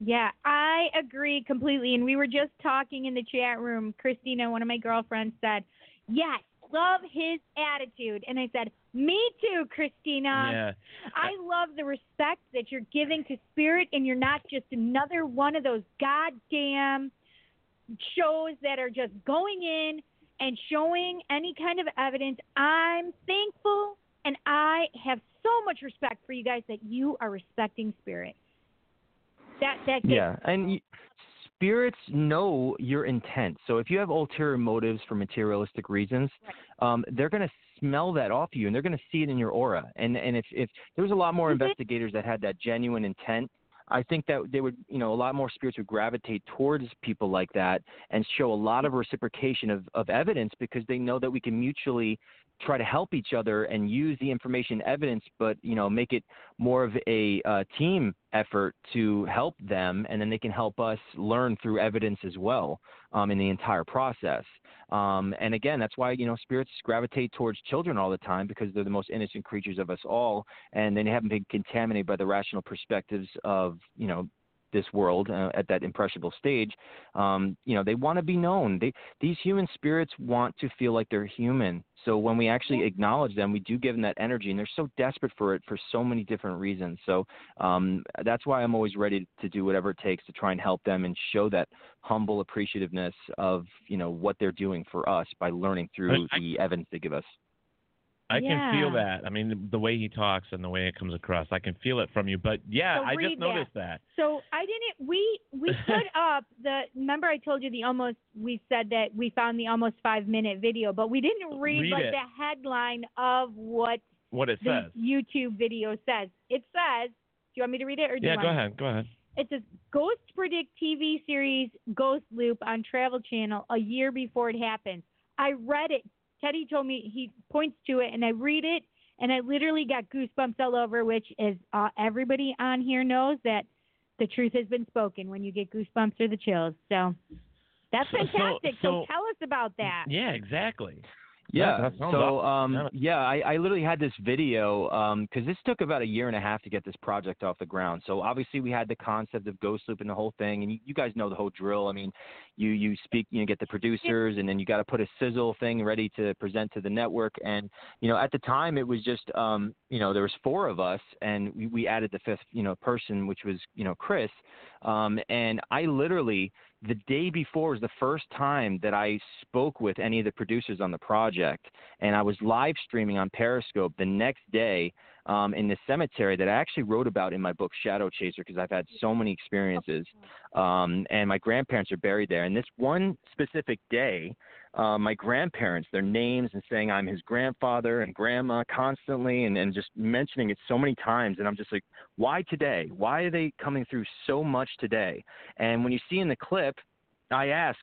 Yeah, I agree completely. And we were just talking in the chat room. Christina, one of my girlfriends, said, Yes, love his attitude. And I said, Me too, Christina. Yeah. I love the respect that you're giving to spirit, and you're not just another one of those goddamn shows that are just going in and showing any kind of evidence. I'm thankful, and I have so much respect for you guys that you are respecting spirit. That that gets Yeah, and y- spirits know your intent. So if you have ulterior motives for materialistic reasons, um, they're going to smell that off you, and they're going to see it in your aura. And and if if there was a lot more investigators that had that genuine intent. I think that they would, you know, a lot more spirits would gravitate towards people like that and show a lot of reciprocation of, of evidence because they know that we can mutually try to help each other and use the information evidence, but you know, make it more of a uh, team effort to help them, and then they can help us learn through evidence as well um, in the entire process. Um, and again, that's why you know spirits gravitate towards children all the time because they're the most innocent creatures of us all, and they haven't been contaminated by the rational perspectives of you know this world uh, at that impressionable stage. Um, you know, they want to be known. They these human spirits want to feel like they're human. So when we actually acknowledge them, we do give them that energy, and they're so desperate for it for so many different reasons. So um, that's why I'm always ready to do whatever it takes to try and help them and show that humble appreciativeness of you know what they're doing for us by learning through I- the evidence they give us. I can feel that. I mean, the way he talks and the way it comes across, I can feel it from you. But yeah, So I just noticed that. So I didn't. We we put up the. Remember, I told you the almost. We said that we found the almost five minute video, but we didn't read, Read like it. the headline of what What it the says. YouTube video says. It says. Do you want me to read it or do Yeah, you go ahead. Go ahead. It says Ghost Predict TV series Ghost Loop on Travel Channel a year before it happens. I read it. Teddy told me he points to it, and I read it, and I literally got goosebumps all over. Which is uh, everybody on here knows that the truth has been spoken when you get goosebumps or the chills. So that's So- so- fantastic. So, so- tell us about that. Yeah, exactly. Yeah. That- that so, awesome. um, yeah, I, I literally had this video because this took about a year and a half to get this project off the ground. So obviously we had the concept of Ghost Loop and the whole thing, and you, you guys know the whole drill. I mean, you you speak, you know, get the producers, and then you got to put a sizzle thing ready to present to the network. And you know, at the time it was just, um, you know, there was four of us, and we, we added the fifth, you know, person, which was you know Chris. Um, and I literally the day before was the first time that I spoke with any of the producers on the project, and I was live streaming on Periscope the next day um, in the cemetery that I actually wrote about in my book Shadow Chaser because I've had so many experiences, um, and my grandparents are buried there. And this one specific day, uh, my grandparents, their names and saying I'm his grandfather and grandma constantly, and, and just mentioning it so many times, and I'm just like, why today? Why are they coming through so much today? And when you see in the clip, I ask,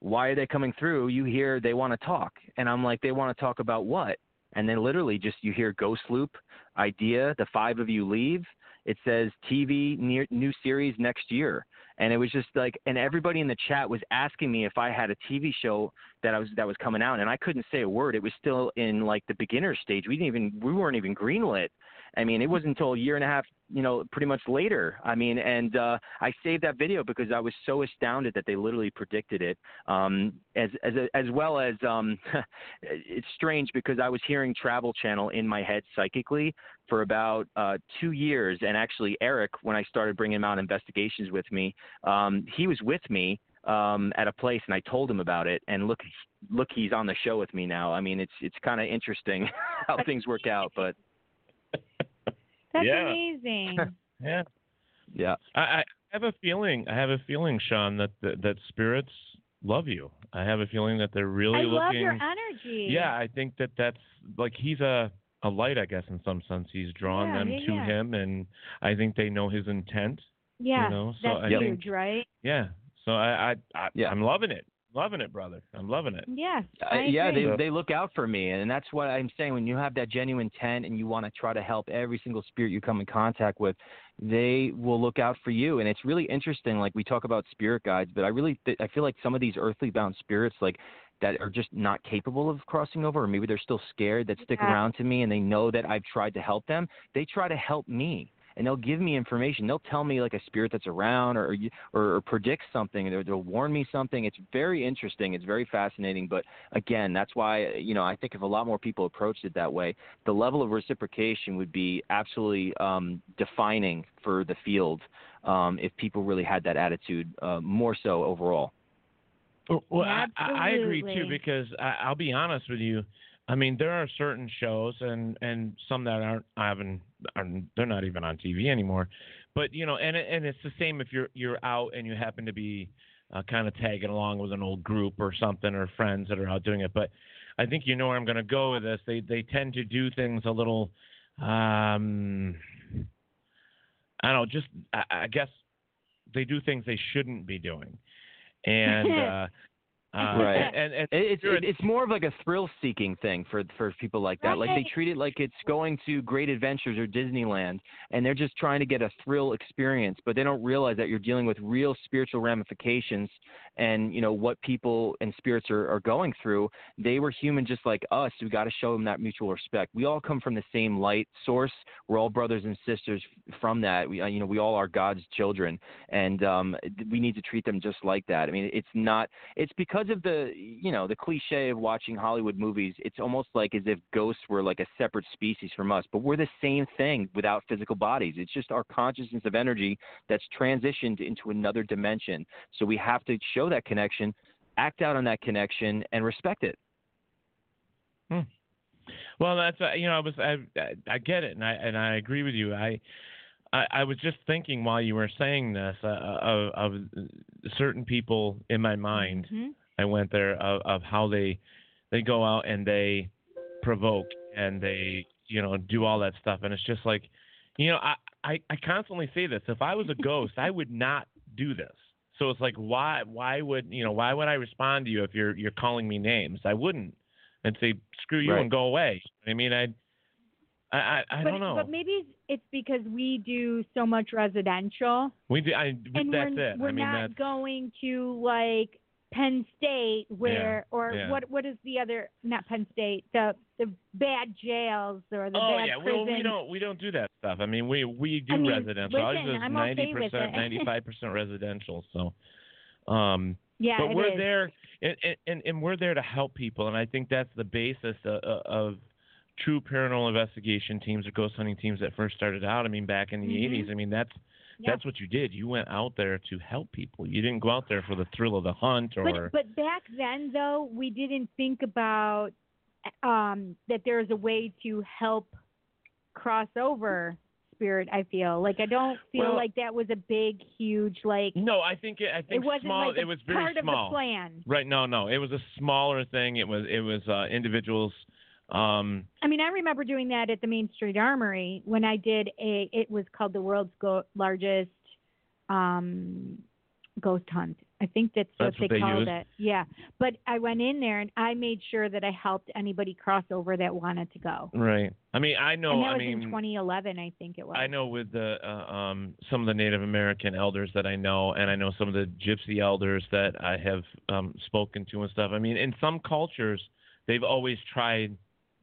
why are they coming through? You hear they want to talk. And I'm like, they want to talk about what? And then literally just you hear Ghost Loop, idea, the five of you leave. It says TV near, new series next year. And it was just like, and everybody in the chat was asking me if I had a TV show that I was that was coming out, and I couldn't say a word. It was still in like the beginner stage. We didn't even we weren't even greenlit. I mean, it wasn't until a year and a half, you know, pretty much later. I mean, and uh, I saved that video because I was so astounded that they literally predicted it. Um, as as as well as um, it's strange because I was hearing Travel Channel in my head psychically for about uh, two years, and actually Eric, when I started bringing him out investigations with me, um, he was with me um, at a place, and I told him about it. And look, look, he's on the show with me now. I mean, it's it's kind of interesting how things work out, but. That's Yeah. amazing. Yeah. Yeah. I, I have a feeling. I have a feeling, Sean, that that, that spirits love you. I have a feeling that they're really I looking. love your energy. Yeah, I think that that's like he's a a light, I guess, in some sense. He's drawn Yeah, them yeah, to yeah. him, and I think they know his intent. Yeah, you know, so that's I huge, think, right? yeah. So I, I, I I'm loving it, loving it, brother. I'm loving it. Yeah. Uh, yeah, they they look out for me, and that's what I'm saying. When you have that genuine intent and you want to try to help every single spirit you come in contact with, they will look out for you. And it's really interesting. Like we talk about spirit guides, but I really th- I feel like some of these earthly bound spirits, like that are just not capable of crossing over, or maybe they're still scared that stick Yeah. around to me and they know that I've tried to help them. They try to help me. And they'll give me information. They'll tell me like a spirit that's around, or or, or predict something, or they'll warn me something. It's very interesting. It's very fascinating. But again, that's why you know I think if a lot more people approached it that way, the level of reciprocation would be absolutely um, defining for the field um, if people really had that attitude uh, more so overall. Well, I, I agree too because I, I'll be honest with you. I mean, there are certain shows and and some that aren't even are, they're not even on TV anymore. But you know, and and it's the same if you're you're out and you happen to be uh, kind of tagging along with an old group or something or friends that are out doing it. But I think you know where I'm going to go with this. They they tend to do things a little, um, I don't know, just I, I guess they do things they shouldn't be doing, and uh, uh, right, and, and it's it's more of like a thrill-seeking thing for for people like that. Like they treat it like it's going to Great Adventures or Disneyland, and they're just trying to get a thrill experience, but they don't realize that you're dealing with real spiritual ramifications, and you know what people and spirits are, are going through. They were human just like us. We got to show them that mutual respect. We all come from the same light source. We're all brothers and sisters from that. We uh, you know we all are God's children, and um, we need to treat them just like that. I mean, it's not. It's because of the you know the cliche of watching Hollywood movies. It's almost like as if ghosts were like a separate species from us, but we're the same thing without physical bodies. It's just our consciousness of energy that's transitioned into another dimension. So we have to show that connection, act out on that connection, and respect it. Well, that's uh, you know I was I, I I get it and I and I agree with you. I I, I was just thinking while you were saying this uh, of, of certain people in my mind. Mhm. I went there of, of how they they go out and they provoke and they you know do all that stuff. And it's just like you know I I, I constantly say this if I was a ghost I would not do this. So it's like why why would you know why would I respond to you if you're you're calling me names? I wouldn't. And say screw you Right. and go away. I mean? I I I, I but, don't know. But maybe it's because we do so much residential, we do I and that's we're, it. We're I mean not that's going to like Penn State, where or yeah. what what is the other not Penn State the the bad jails or the oh bad yeah, prisons. well we don't we don't do that stuff. I mean we we do I mean, residential. Ours listen, is I'm okay ninety percent, ninety five percent residential. So, um, Yeah, but we're is. there and, and and we're there to help people, and I think that's the basis of, of true paranormal investigation teams or ghost hunting teams that first started out. I mean back in the Mhm. 80s. I mean that's. Yeah. That's what you did. You went out there to help people. You didn't go out there for the thrill of the hunt or But but back then though, we didn't think about um that there's a way to help cross over spirit, I feel. Like I don't feel Well- like that was a big huge like No, I think it, I think it wasn't small. like it was very part small. of the plan. Right? No, no. It was a smaller thing. It was it was uh, individuals. Um, I mean, I remember doing that at the Main Street Armory when I did a. It was called the world's go- largest um, ghost hunt. I think that's, That's what what they, called used? it. Yeah, but I went in there and I made sure that I helped anybody cross over that wanted to go. right. I mean, I know. and that I was mean, in 2011, I think it was. I know with the uh, um, some of the Native American elders that I know, and I know some of the Gypsy elders that I have um, spoken to and stuff. I mean, in some cultures, they've always tried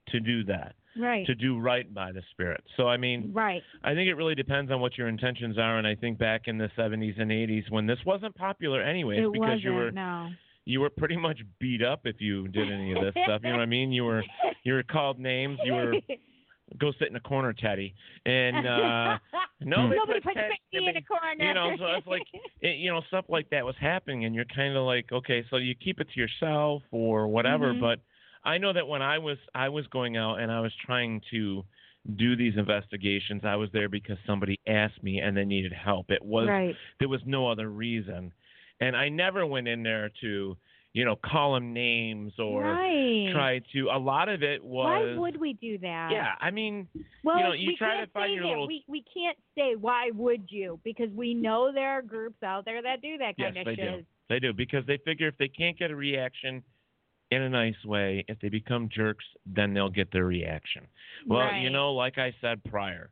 to do that, Right. to do right by the spirit. So I mean, Right. I think it really depends on what your intentions are. And I think back in the 70s and 80s, when this wasn't popular anyways, it because you were no. you were pretty much beat up if you did any of this stuff. You know what I mean? You were you were called names. You were go sit in a corner, Teddy. And uh no, Nobody puts me in a corner. you know, so it's like it, you know stuff like that was happening, and you're kind of like, okay, so you keep it to yourself or whatever. Mhm. But I know that when I was I was going out and I was trying to do these investigations, I was there because somebody asked me and they needed help. It was Right. there was no other reason, and I never went in there to you know call them names or Right. try to. A lot of it was. Why would we do that? yeah. I mean, Well, you know, you we try to find your that. little We we can't say why would you because we know there are groups out there that do that Yes, kind of they shit. do. They do because they figure if they can't get a reaction in a nice way, if they become jerks, then they'll get their reaction. Well, you know, like I said prior,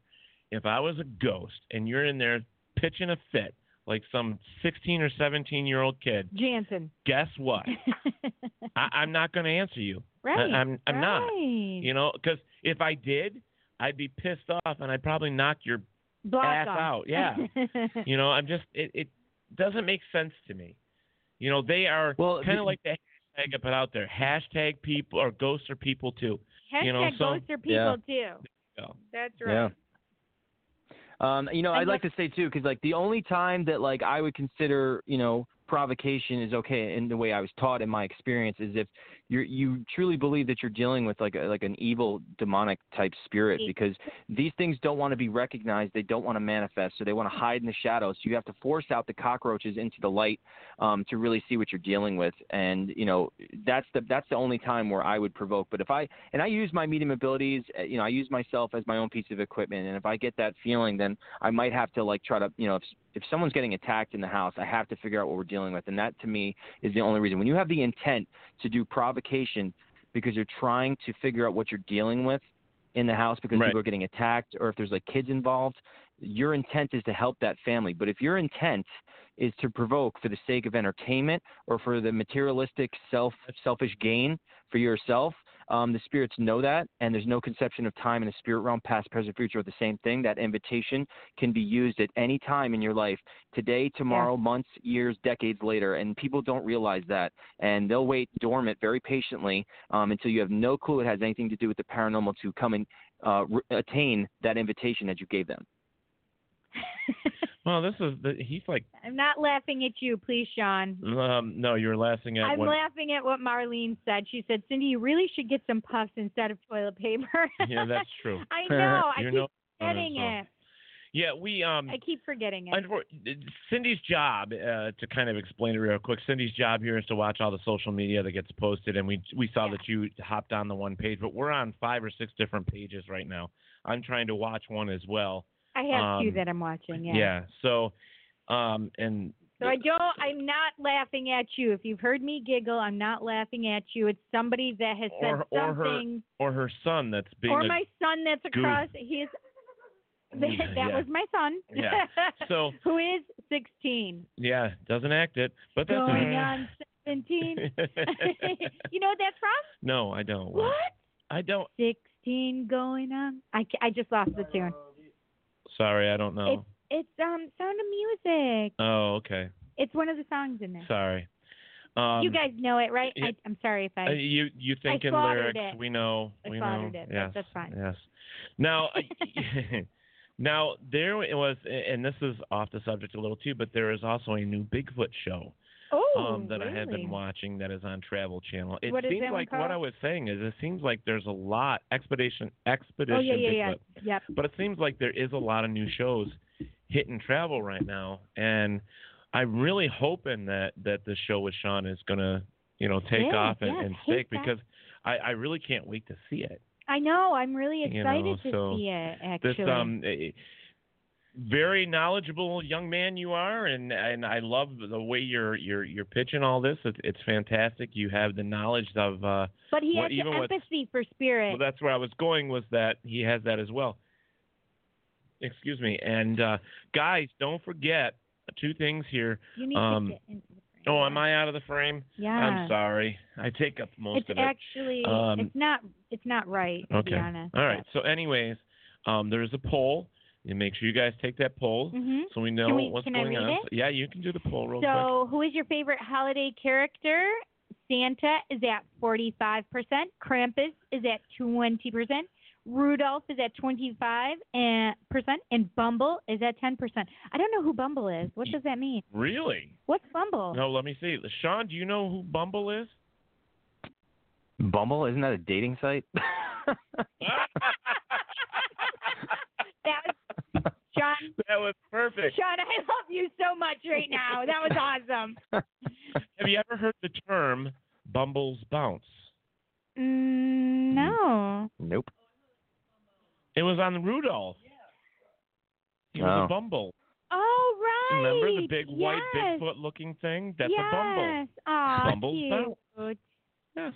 if I was a ghost and you're in there pitching a fit like some 16 or 17 year old kid, Jansen. guess what? I, I'm not going to answer you. I- Right. I'm I'm not. right. You know, because if I did, I'd be pissed off and I'd probably knock your Block ass 'em. out. Yeah. you know, I'm just it, it doesn't make sense to me. You know, they are Well, kind of like the hashtag I put out there. Hashtag people or ghosts are people too. Hashtag you know, so ghosts are people Yeah. too. Yeah. That's right. Yeah. Um, you know, I'd like to say too, because like the only time that like I would consider, you know, provocation is okay in the way I was taught in my experience is if you you truly believe that you're dealing with like a, like an evil demonic type spirit because these things don't want to be recognized they don't want to manifest so they want to hide in the shadows. So you have to force out the cockroaches into the light um, to really see what you're dealing with. And you know that's the that's the only time where I would provoke. But if I and I use my medium abilities uh, you know I use myself as my own piece of equipment. And if I get that feeling then I might have to like try to you know if if someone's getting attacked in the house I have to figure out what we're dealing with. And that to me is the only reason. When you have the intent to do provocation because you're trying to figure out what you're dealing with in the house because Right. people are getting attacked or if there's like kids involved your intent is to help that family but if your intent is to provoke for the sake of entertainment or for the materialistic self selfish gain for yourself um, the spirits know that and there's no conception of time in the spirit realm past present future are the same thing. That invitation can be used at any time in your life today tomorrow months years decades later and people don't realize that. And they'll wait dormant very patiently um, until you have no clue it has anything to do with the paranormal to come and uh, re- attain that invitation that you gave them Well, this is the, he's like I'm not laughing at you, please, Sean. um no, you're laughing at I'm what laughing at what Marlene said. She said, Cindy, you really should get some puffs instead of toilet paper. Yeah, that's true. I know. I keep know- forgetting it. Yeah, we um I keep forgetting it. Cindy's job, uh, to kind of explain it real quick, Cindy's job here is to watch all the social media that gets posted, and we we saw that you hopped on the one page, but we're on five or six different pages right now. I'm trying to watch one as well. I have two Um, that I'm watching. Yeah. Yeah. So, um, and So I don't. I'm not laughing at you. If you've heard me giggle, I'm not laughing at you. It's somebody that has said or or her something, or her son that's being or my son that's goof. across. He's that, that Yeah. was my son. Yeah. So- who is 16, yeah doesn't act it, but that's going on 17. you know what that's from? no, I don't. What? I don't. 16 going on. I I just lost the tune. Sorry, I don't know. It's it's um Sound of Music. oh, okay. It's one of the songs in there. Sorry. Um, you guys know it, right? yeah. I, I'm sorry if I. Uh, you you think in lyrics? it. We know. I we know. it, Yes, that's fine. Yes. Now, now there was, and this is off the subject a little too, but there is also a new Bigfoot show um, that I have been watching that is on Travel Channel. It What seems like what? I was saying is it seems like there's a lot expedition expedition Oh yeah, yeah, yeah. Yep. but it seems like there is a lot of new shows hitting travel right now, and I'm really hoping that that the show with Sean is gonna you know take Yeah, off and, yes, and stick that. because I, I really can't wait to see it. I know. I'm really You excited know, to so see it. Actually. This um eh, very knowledgeable young man you are, and and I love the way you're you're you're pitching all this. It's, it's fantastic. You have the knowledge of. uh but he what- has even empathy for spirit. Well, that's where I was going. Was that he has that as well. Excuse me. And uh guys, don't forget two things here. you need um, to get into the Oh, am I out of the frame? Yeah. I'm sorry. I take up most it's of it. actually Um, it's not it's not right to okay. be honest. All right. So, anyways, um, there's a poll. You make sure you guys take that poll Mhm. so we know Can we- what's can I going read on. it? Yeah, you can do the poll real quick. So, who is your favorite holiday character? Santa is at 45%. Krampus is at 20%. Rudolph is at 25 and percent, and Bumble is at 10%. I don't know who Bumble is. What does that mean? Really? What's Bumble? No, let me see. Sean, do you know who Bumble is? Bumble isn't that a dating site? That was Sean. That was perfect. Sean, I love you so much right now. That was awesome. Have you ever heard the term Bumble's bounce? Mm, no. nope. It was on Rudolph. He was Oh. a Bumble. Oh right. Remember the big white Yes. Bigfoot looking thing? That's yes. a Bumble. Aw, Bumble's cute. bounce. Yes.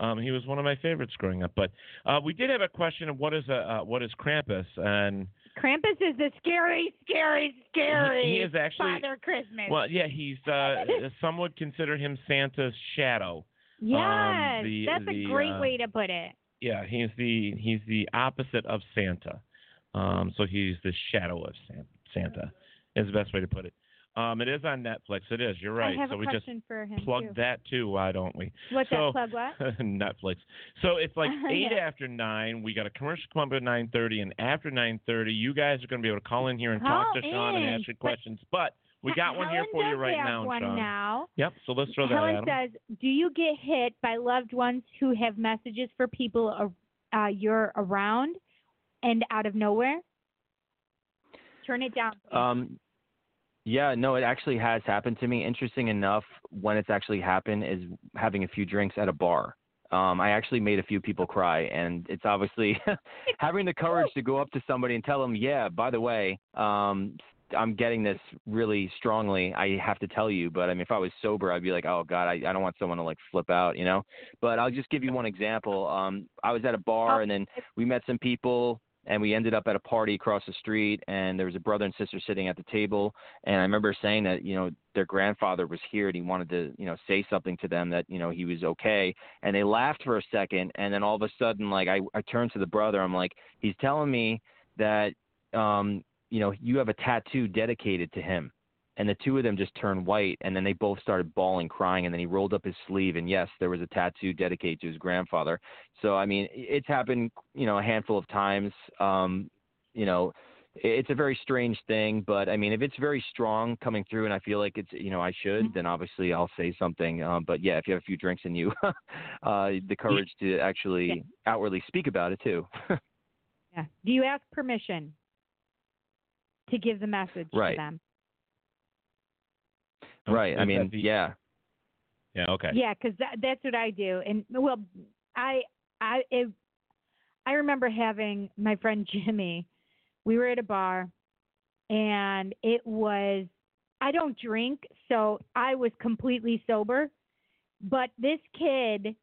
Um, he was one of my favorites growing up. But uh, we did have a question of what is a uh, what is Krampus, and Krampus is the scary, scary, scary He- he is actually- Father Christmas. well, yeah, he's uh, some would consider him Santa's shadow. yes, um, the- that's the, a great uh, way to put it. Yeah, he's the he's the opposite of Santa. Um, so he's the shadow of San- Santa. Is the best way to put it. Um, it is on Netflix. It is. You're right. I have so a we just question for him plug too. that too. Why don't we? What's so, that plug? What? Netflix. So it's like eight Yeah. after nine. We got a commercial come up at nine thirty, and after nine thirty, you guys are going to be able to call in here and talk to Call Sean and ask your but questions. But we got one here Helen for you right have now, one Sean. now. Yep. So let's throw that Helen says, "Do you get hit by loved ones who have messages for people uh, uh, you're around and out of nowhere?" Turn it down. Um, yeah, no, it actually has happened to me. Interesting enough, when it's actually happened is having a few drinks at a bar. Um, I actually made a few people cry, and it's obviously having the courage to go up to somebody and tell them, yeah, by the way, um, I'm getting this really strongly. I have to tell you, but I mean, if I was sober, I'd be like, oh God, I, I don't want someone to like flip out, you know. But I'll just give you one example. Um, I was at a bar, and then we met some people and we ended up at a party across the street and there was a brother and sister sitting at the table. And i remember saying that you know their grandfather was here and he wanted to you know say something to them that you know he was okay. And they laughed for a second and then all of a sudden like i i turned to the brother. I'm like he's telling me that um you know you have a tattoo dedicated to him and the two of them just turned white and then they both started bawling crying and then he rolled up his sleeve and yes there was a tattoo dedicated to his grandfather. So i mean it's happened you know a handful of times. Um you know it's a very strange thing but i mean if it's very strong coming through and i feel like it's you know i should then obviously i'll say something. Um but yeah if you have a few drinks in you uh the courage to actually outwardly speak about it too. Yeah. Do you ask permission to give the message Right. to them? Right i mean that the- yeah Yeah. Okay. Yeah, because that, that's what I do. And well, I I it, I remember having my friend Jimmy. We were at a bar, and it was I don't drink, so I was completely sober. But this kid,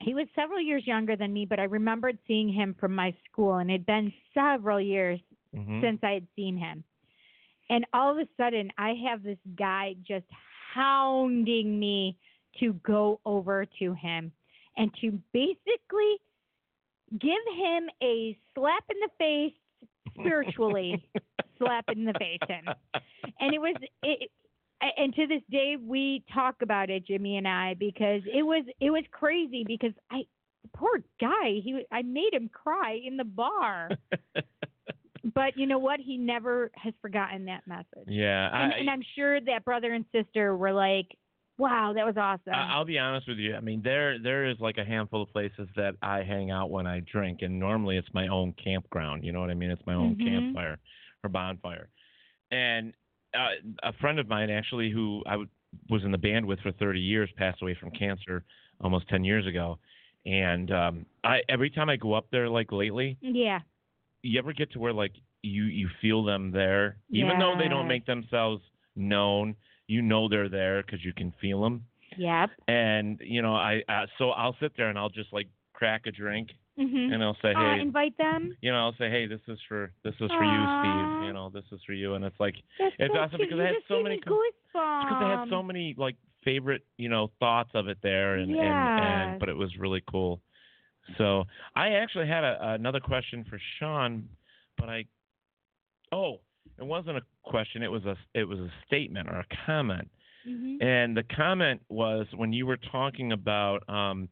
he was several years younger than me, but I remembered seeing him from my school, and it had been several years Mhm. since I had seen him. And all of a sudden, I have this guy just hounding me to go over to him and to basically give him a slap in the face spiritually slap in the face him. And it was it and to this day we talk about it jimmy and i because it was it was crazy because i the poor guy he i made him cry in the bar but you know what he never has forgotten that message Yeah. and, I, and i'm sure that brother and sister were like wow that was awesome I'll be honest with you. I mean, there there is like a handful of places that I hang out when I drink, and normally it's my own campground. You know what I mean? It's my own Mhm. campfire or bonfire. And uh, a friend of mine actually, who I w- was in the band with for 30 years, passed away from cancer almost 10 years ago. And um, I every time I go up there, like lately, yeah you ever get to where like you you feel them there, even though they don't make themselves known. You know they're there because you can feel them yep. And you know i uh, so i'll sit there and i'll just like crack a drink hmm and i'll say uh, hey invite them? you know i'll say hey this is for this is for you steve you know this is for you and it's like That's it's so awesome cute. because You i had so many com- because I had so many like favorite you know thoughts of it there and and, and but it was really cool so i actually had a, another question for sean but i oh it wasn't a question it was a it was a statement or a comment Mhm. and the comment was when you were talking about um,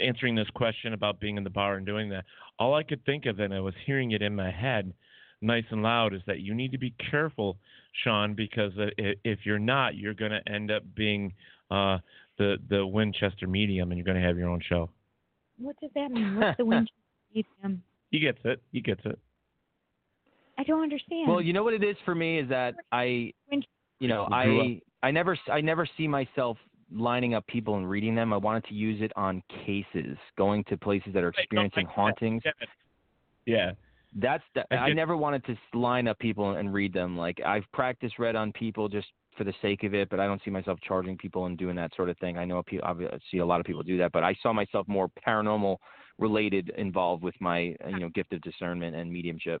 answering this question about being in the bar and doing that, all I could think of, and I was hearing it in my head nice and loud, is that you need to be careful, Sean, because if you're not, you're going to end up being uh, the, the Winchester medium and you're going to have your own show. What does that mean what's the Winchester medium He gets it. He gets it. i don't understand Well, you know what it is for me is that I, you know, I I never I never see myself lining up people and reading them. I wanted to use it on cases, going to places that are experiencing hauntings. Yeah. That's the, I I never wanted to line up people and read them. Like I've practiced read on people just for the sake of it, but I don't see myself charging people and doing that sort of thing. I know pe- I see a lot of people do that, but I saw myself more paranormal related involved with my uh, you know gift of discernment and mediumship.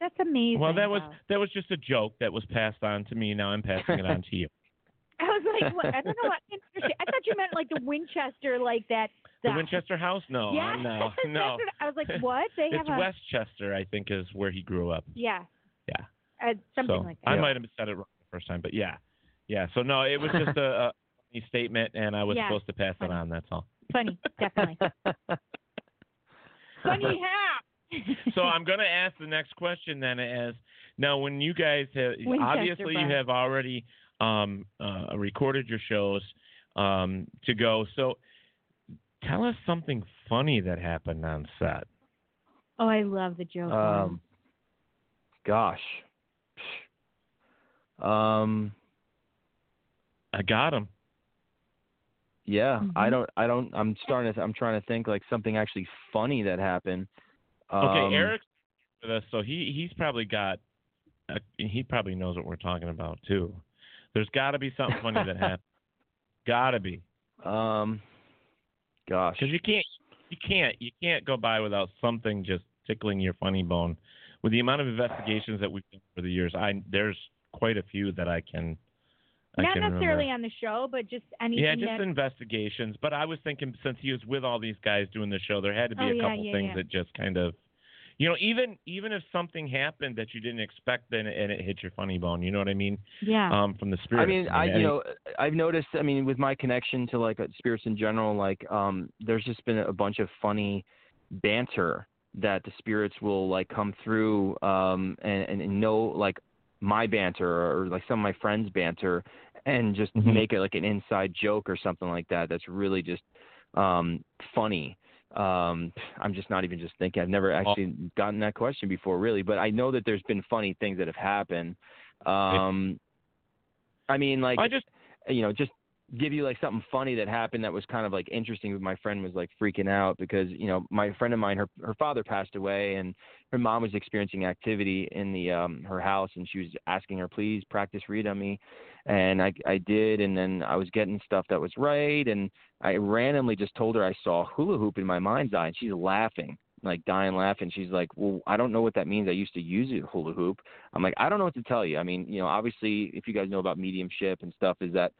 that's amazing Well, that was that was just a joke that was passed on to me. Now I'm passing it on to you. I was like, what? I don't know. I, didn't. I thought you meant like the Winchester, like that, The that? Winchester House? No, Yes, no, no. I was like, what? They it's have a Westchester, I think, is where he grew up. yeah, Yeah. uh, something so like that. I might have said it wrong the first time, but yeah, yeah. So no, it was just a, a funny statement, and I was Yeah, supposed to pass it on. That's all. Funny, definitely. Funny how? so I'm going to ask the next question then as now when you guys have Winchester obviously you have already um, uh, recorded your shows um, to go. So tell us something funny that happened on set. Oh, I love the joke. Um, gosh. Um, I got him. Yeah, Mm-hmm. I don't. I don't. I'm starting to. I'm trying to think like something actually funny that happened. Okay, Um, Eric's with us, so he he's probably got uh, he probably knows what we're talking about too. There's got to be something funny that happened. Got to be. Um, gosh. Because you can't you can't you can't go by without something just tickling your funny bone. With the amount of investigations that we've done over the years, I there's quite a few that I can. I Not can necessarily remember. on the show, but just anything Yeah, just that. investigations. But I was thinking since he was with all these guys doing the show, there had to be Oh, a yeah, couple yeah, things yeah. that just kind of, you know, even even if something happened that you didn't expect, then and it hit your funny bone. You know what I mean? Yeah. Um, from the spirit. I mean, I you know, I've noticed. I mean, with my connection to like uh, spirits in general, like um, there's just been a bunch of funny banter that the spirits will like come through um, and, and, and know like my banter or like some of my friends' banter, and just Mhm. make it like an inside joke or something like that. That's really just um, funny. Um, I'm just not even just thinking. I've never actually gotten that question before, really. But I know that there's been funny things that have happened. Um, I mean, like I just you know, just give you like something funny that happened that was kind of like interesting. But my friend was like freaking out because you know my friend of mine, her her father passed away, and her mom was experiencing activity in the um her house, and she was asking her, please practice read on me, and I I did, and then I was getting stuff that was right, and I randomly just told her I saw hula hoop in my mind's eye, and she's laughing. Like dying laughing. She's like, Well, I don't know what that means. I used to use it hula hoop. I'm like, I don't know what to tell you. I mean, you know, obviously if you guys know about mediumship and stuff, is that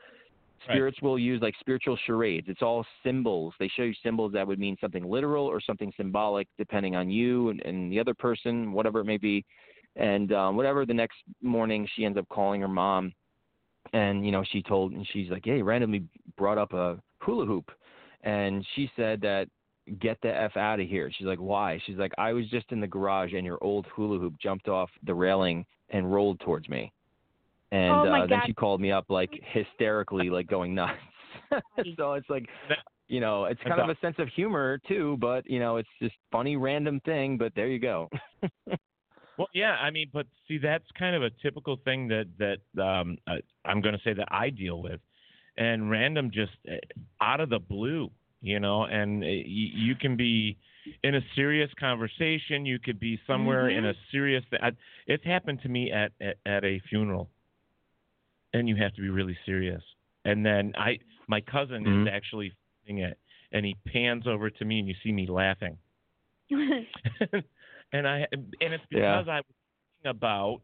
spirits will use like spiritual charades. It's all symbols. They show you symbols that would mean something literal or something symbolic, depending on you and, and the other person, whatever it may be. And um, whatever the next morning, she ends up calling her mom, and you know she told, and she's like, "Hey, randomly brought up a hula hoop," and she said that get the f out of here. She's like, "Why?" She's like, "I was just in the garage, and your old hula hoop jumped off the railing and rolled towards me." And Oh, uh, then she called me up like hysterically, like going nuts. so it's like, you know, it's kind of a sense of humor too, but you know, it's just funny random thing. But there you go. Well, yeah, I mean, but see, that's kind of a typical thing that that um, I, I'm going to say that I deal with, and random just uh, out of the blue, you know, and uh, y- you can be in a serious conversation, you could be somewhere in a serious. I, it's happened to me at, at at a funeral, and you have to be really serious, and then I, my cousin Mhm. is actually filming it, and he pans over to me, and you see me laughing and I and it's Yeah. because I was thinking about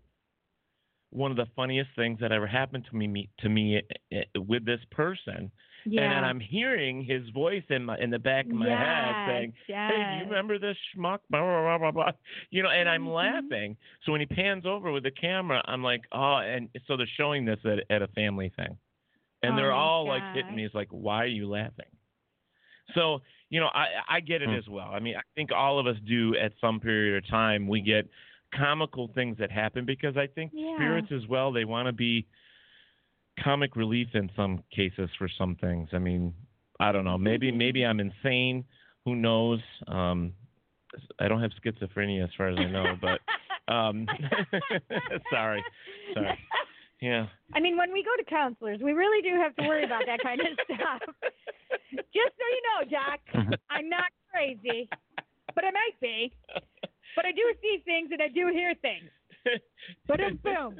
one of the funniest things that ever happened to me, me to me eh, with this person. And then Yeah. I'm hearing his voice in my in the back of my head Yes, saying, "Hey, do you remember this schmuck?" Blah blah blah blah blah. You know, and I'm Mhm. laughing. So when he pans over with the camera, I'm like, "Oh!" And so they're showing this at at a family thing, and Oh they're my all like hitting me. It's like, "Why are you laughing?" So, you know, I I get it Hmm. as well. I mean, I think all of us do at some period of time. We get comical things that happen because I think Yeah. spirits as well, they want to be comic relief in some cases for some things. I mean, I don't know. Maybe Mm-hmm. maybe I'm insane. Who knows? Um I don't have schizophrenia as far as I know, but um sorry. Sorry. Yeah. I mean, when we go to counselors, we really do have to worry about that kind of stuff. Just so you know, Jack, I'm not crazy, but I might be. But I do see things and I do hear things. But boom.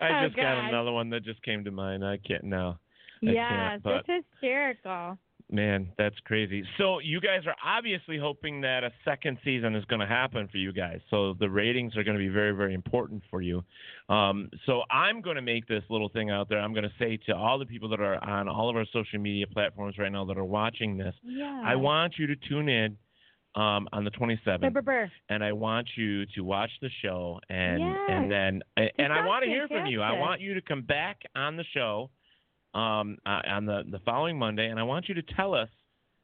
I Oh, just got another one that just came to mind. I can't now. Yes, can't, but hysterical. Man, that's crazy. So you guys are obviously hoping that a second season is going to happen for you guys. So the ratings are going to be very, very important for you. Um, so I'm going to make this little thing out there. I'm going to say to all the people that are on all of our social media platforms right now that are watching this, Yeah. I want you to tune in um, on the 27th, Brr, brr, brr. and I want you to watch the show, and Yes. and then and, and I want to hear from you. I want you to come back on the show um, uh, on the the following Monday, and I want you to tell us,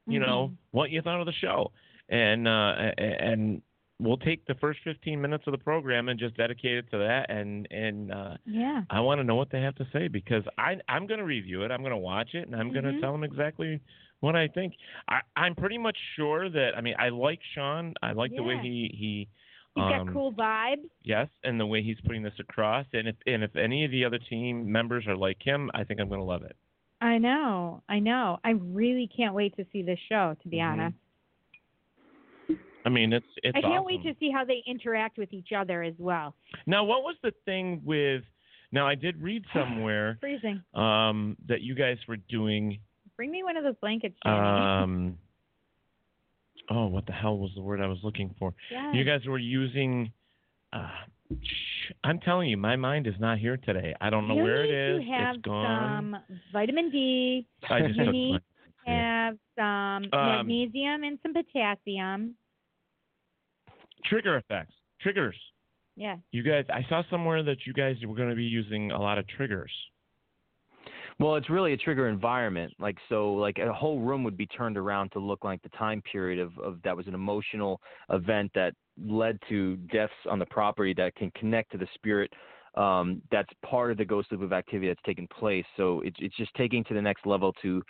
you know, Mhm. what you thought of the show, and uh, and we'll take the first 15 minutes of the program and just dedicate it to that, and and uh, Yeah. I want to know what they have to say because I I'm going to review it. I'm going to watch it, and I'm going to tell them exactly what I think. I, I'm pretty much sure that I mean I like Sean. I like the way Yeah. he he. He's um, got cool vibes. Yes, and the way he's putting this across, and if and if any of the other team members are like him, I think I'm going to love it. I know. I know. I really can't wait to see this show. To be Mhm. honest, I mean, it's it's. I can't awesome. wait to see how they interact with each other as well. Now, what was the thing with? Now, I did read somewhere Freezing. um, that you guys were doing. Bring me one of those blankets. Um, oh, what the hell was the word I was looking for? Yes. You guys were using. Uh, I'm telling you, my mind is not here today. I don't know you where it is. To have it's gone. some vitamin D. I just you need to have some Um, magnesium and some potassium. Trigger effects. Triggers. Yeah. You guys, I saw somewhere that you guys were going to be using a lot of triggers. Well, it's really a trigger environment. Like so, like a whole room would be turned around to look like the time period of, of that was an emotional event that led to deaths on the property that can connect to the spirit. Um, that's part of the ghost loop of activity that's taken place. So it's it's just taking to the next level to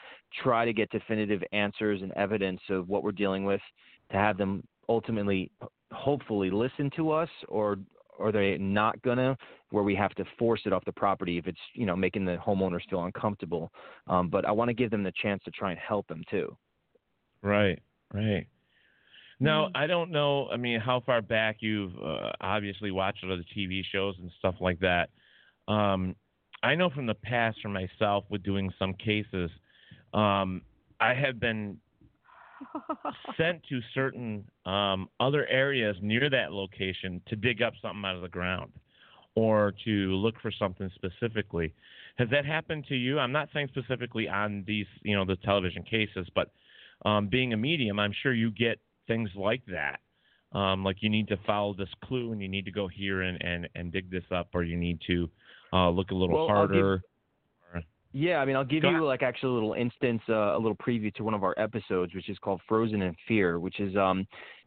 try to get definitive answers and evidence of what we're dealing with, to have them ultimately, hopefully, listen to us or or they not gonna where we have to force it off the property if it's you know making the homeowners feel uncomfortable um, but i want to give them the chance to try and help them too Right, right. Now, Mm-hmm. I don't know, I mean, how far back you've uh, obviously watched other TV shows and stuff like that. Um, I know from the past for myself with doing some cases, um, I have been sent to certain um, other areas near that location to dig up something out of the ground or to look for something specifically. Has that happened to you? I'm not saying specifically on these, you know, the television cases, but um, being a medium, I'm sure you get things like that. Um, like you need to follow this clue and you need to go here and, and, and dig this up, or you need to uh, look a little Well, harder. Yeah i mean i'll give Go you ahead. like actually a little instance uh, a little preview to one of our episodes which is called frozen in fear which is um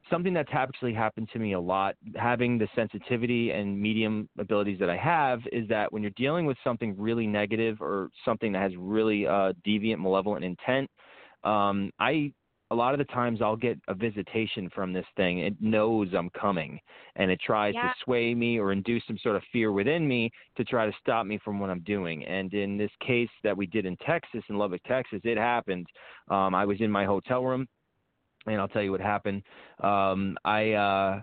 something that's actually happened to me a lot having the sensitivity and medium abilities that i have is that when you're dealing with something really negative or something that has really uh, deviant malevolent intent um, I a lot of the times I'll get a visitation from this thing. It knows I'm coming and it tries Yeah. to sway me or induce some sort of fear within me to try to stop me from what I'm doing. And in this case that we did in Texas, in Lubbock, Texas, it happened. Um, I was in my hotel room and I'll tell you what happened. Um, I uh,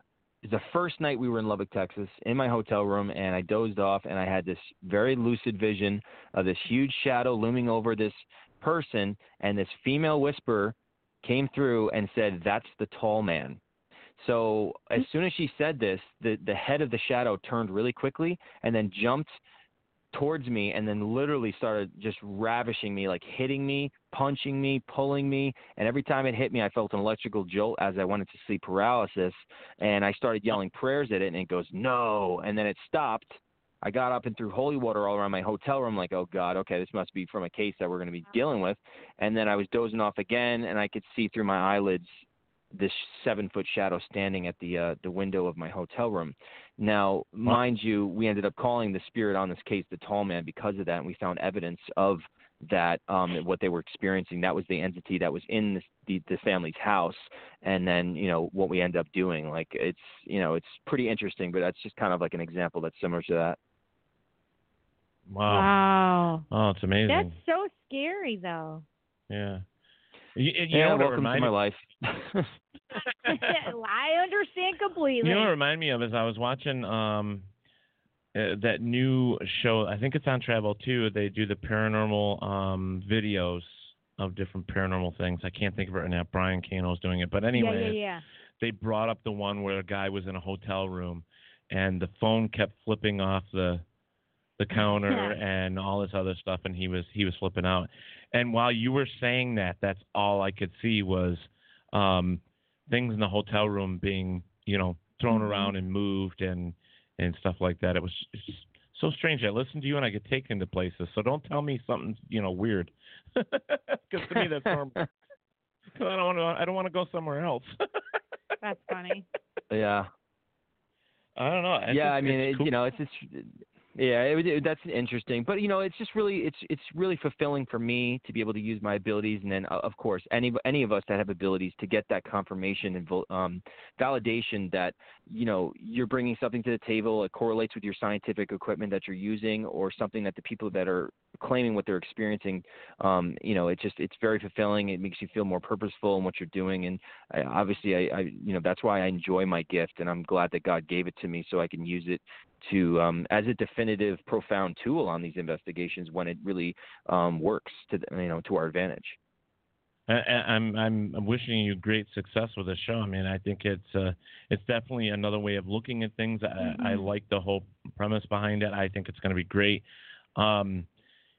the first night we were in Lubbock, Texas, in my hotel room, and I dozed off, and I had this very lucid vision of this huge shadow looming over this person, and this female whisperer came through and said, "That's the tall man." So as mm-hmm. soon as she said this, the the head of the shadow turned really quickly and then jumped towards me and then literally started just ravishing me, like hitting me, punching me, pulling me. And every time it hit me, I felt an electrical jolt as I went into sleep paralysis. And I started yelling prayers at it, and it goes, no. And then it stopped. I got up and threw holy water all around my hotel room, like, oh God, okay, this must be from a case that we're going to be dealing with. And then I was dozing off again, and I could see through my eyelids this seven foot shadow standing at the uh, the window of my hotel room. Now, mind you, we ended up calling the spirit on this case the tall man because of that, and we found evidence of that um what they were experiencing. That was the entity that was in this, the the family's house and then you know what we end up doing. Like it's you know it's pretty interesting but that's just kind of like an example that's similar to that Wow. Wow. Oh, it's amazing. That's so scary, though. Yeah. You, you yeah know what it welcome to my life I understand completely. You know what it reminded me of is I was watching um uh, that new show. I think it's on Travel too. They do the paranormal um videos of different paranormal things. I can't think of it right now. Brian Cano's doing it, but anyway, yeah, yeah, yeah. they brought up the one where a guy was in a hotel room and the phone kept flipping off the the counter and all this other stuff and he was he was flipping out and while you were saying that that's all i could see was um things in the hotel room being you know thrown Mm-hmm. around and moved and and stuff like that it was just so strange i listen to you and i get taken to places so don't tell me something you know weird because to me that's normal 'Cause i don't want to i don't want to go somewhere else That's funny. Yeah. I don't know. It's yeah, just- I mean, it, cool. you know, it's just yeah, it, it, that's interesting. But you know, it's just really it's it's really fulfilling for me to be able to use my abilities, and then uh, of course any any of us that have abilities to get that confirmation and um, validation that you know you're bringing something to the table. It correlates with your scientific equipment that you're using, or something that the people that are claiming what they're experiencing. Um, you know, it just it's very fulfilling. It makes you feel more purposeful in what you're doing, and I, obviously, I, I you know that's why I enjoy my gift, and I'm glad that God gave it to me so I can use it to um, as a definitive, profound tool on these investigations when it really um, works to you know to our advantage. I, I- I'm I'm I'm wishing you great success with the show. I mean, I think it's uh, it's definitely another way of looking at things. I, I Mhm. like the whole premise behind it. I think it's going to be great. Um,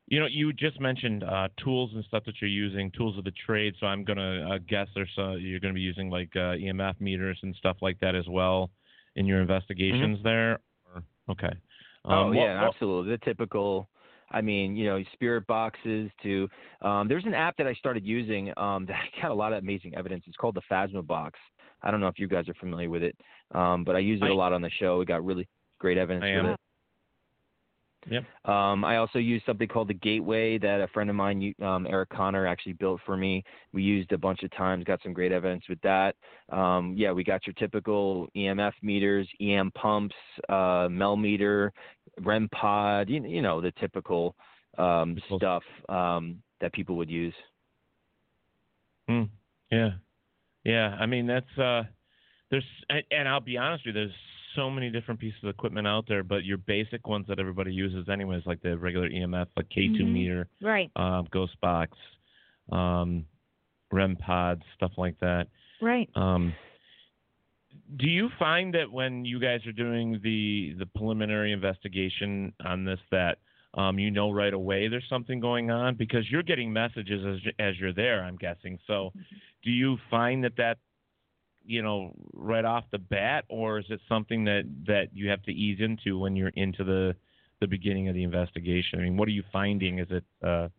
you know, you just mentioned uh, tools and stuff that you're using, tools of the trade. So I'm going to uh, guess there's uh, you're going to be using like uh, EMF meters and stuff like that as well in your investigations there. Okay. oh Um, what- yeah, what- absolutely. The typical. I mean, you know, spirit boxes to. Um, there's an app that I started using um, that got a lot of amazing evidence. It's called the Phasma Box. I don't know if you guys are familiar with it, um, but I use it a lot on the show. We got really great evidence I with it. Yep. Um, I also use something called the Gateway that a friend of mine, um, Eric Connor, actually built for me. We used a bunch of times, got some great evidence with that. Um, yeah, we got your typical EMF meters, EM pumps, uh, Mel meter, REM pod, you, you know, the typical um, stuff um, that people would use. Hmm. Yeah. Yeah. I mean, that's uh, there's and I'll be honest with you, there's so many different pieces of equipment out there, but your basic ones that everybody uses anyways, like the regular EMF, like K2 Mhm. meter, Right. um, Ghost Box, um, REM pods, stuff like that. Right. Um, do you find that when you guys are doing the the preliminary investigation on this that um, you know right away there's something going on because you're getting messages as as you're there, I'm guessing. So, do you find that that you know right off the bat, or is it something that that you have to ease into when you're into the the beginning of the investigation? I mean, what are you finding? Is it uh,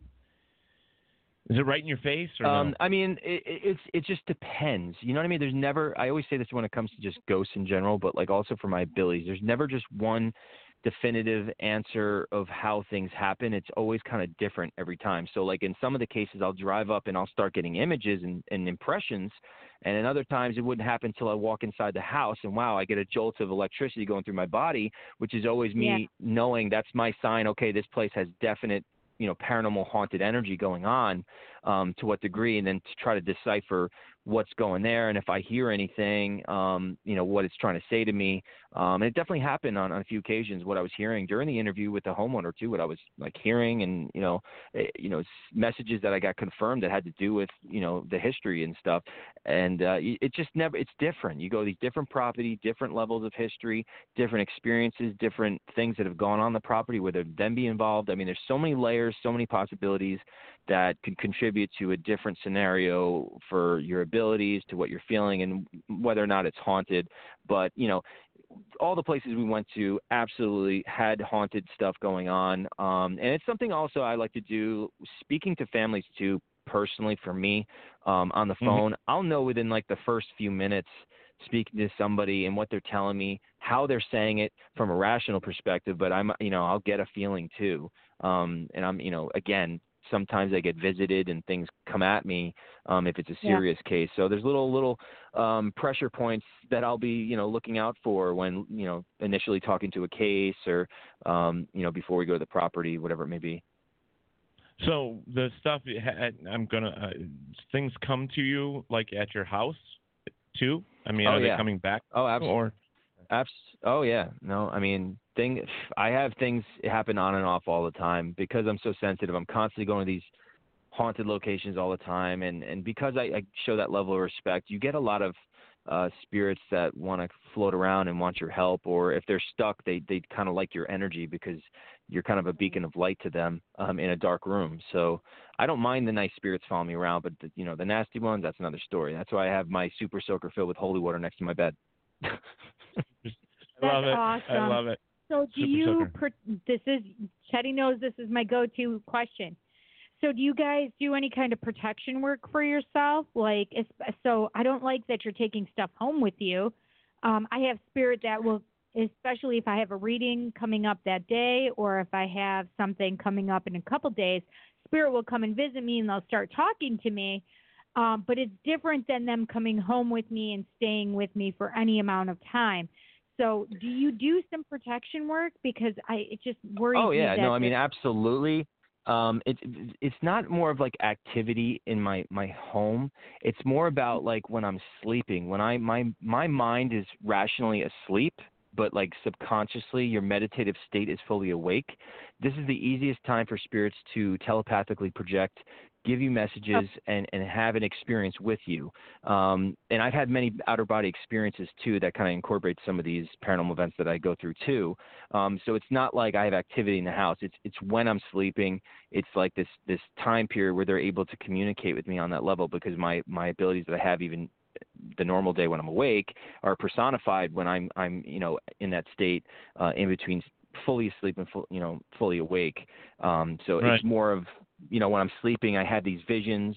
is it right in your face or Um, no? I mean, it, it- it's it just depends. You know what I mean? There's never. I always say this when it comes to just ghosts in general, but like also for my abilities. There's never just one definitive answer of how things happen. It's always kind of different every time. So like in some of the cases, I'll drive up and I'll start getting images and, and impressions, and in other times it wouldn't happen until I walk inside the house and wow, I get a jolt of electricity going through my body, which is always me Yeah. knowing that's my sign. Okay, this place has definite you know paranormal haunted energy going on um, to what degree, and then to try to decipher what's going there, and if I hear anything, um, you know what it's trying to say to me. Um, and it definitely happened on, on a few occasions. What I was hearing during the interview with the homeowner too, what I was like hearing, and you know, eh, you know, messages that I got confirmed that had to do with you know the history and stuff. And uh, it just never, it's different. You go to these different property, different levels of history, different experiences, different things that have gone on the property, whether them be involved. I mean, there's so many layers, so many possibilities that could contribute to a different scenario for your abilities, to what you're feeling, and whether or not it's haunted. But you know, all the places we went to absolutely had haunted stuff going on, um, and it's something also I like to do. Speaking to families too, personally for me, um, on the Mhm. phone, I'll know within like the first few minutes speaking to somebody and what they're telling me, how they're saying it from a rational perspective, but I'm, you know, I'll get a feeling too. Um, and I'm, you know, again, sometimes I get visited and things come at me um, if it's a Yeah. serious case. So there's little little um, pressure points that I'll be you know looking out for when you know initially talking to a case or um, you know before we go to the property, whatever it may be. So the stuff I'm gonna uh, things come to you like at your house too. I mean, Oh, are they coming back? Oh, absolutely. Or Abs- oh yeah, no, I mean, thing. I have things happen on and off all the time because I'm so sensitive. I'm constantly going to these haunted locations all the time, and and because I, I show that level of respect, you get a lot of uh, spirits that want to float around and want your help, or if they're stuck, they they kind of like your energy because you're kind of a beacon of light to them um, in a dark room. So I don't mind the nice spirits following me around, but the, you know the nasty ones, that's another story. That's why I have my super soaker filled with holy water next to my bed. I love it. awesome. I love it. So do Super you? Per, this is Teddy knows this is my go-to question. So do you guys do any kind of protection work for yourself? Like, so I don't like that you're taking stuff home with you. Um, I have spirit that will, especially if I have a reading coming up that day, or if I have something coming up in a couple days, spirit will come and visit me and they'll start talking to me. Um, but it's different than them coming home with me and staying with me for any amount of time. So, do you do some protection work? Because I it just worries Oh me yeah, that no, I mean absolutely. Um, it, it it's not more of like activity in my my home. It's more about like when I'm sleeping. When I my my mind is rationally asleep, but like subconsciously your meditative state is fully awake. This is the easiest time for spirits to telepathically project, give you messages, and and have an experience with you. Um, and I've had many outer body experiences too that kind of incorporate some of these paranormal events that I go through too. Um, so it's not like I have activity in the house. It's it's when I'm sleeping. It's like this this time period where they're able to communicate with me on that level because my my abilities that I have even the normal day when I'm awake are personified when I'm I'm you know in that state uh, in between fully asleep and full, you know fully awake. Um, so Right. it's more of you know when I'm sleeping I have these visions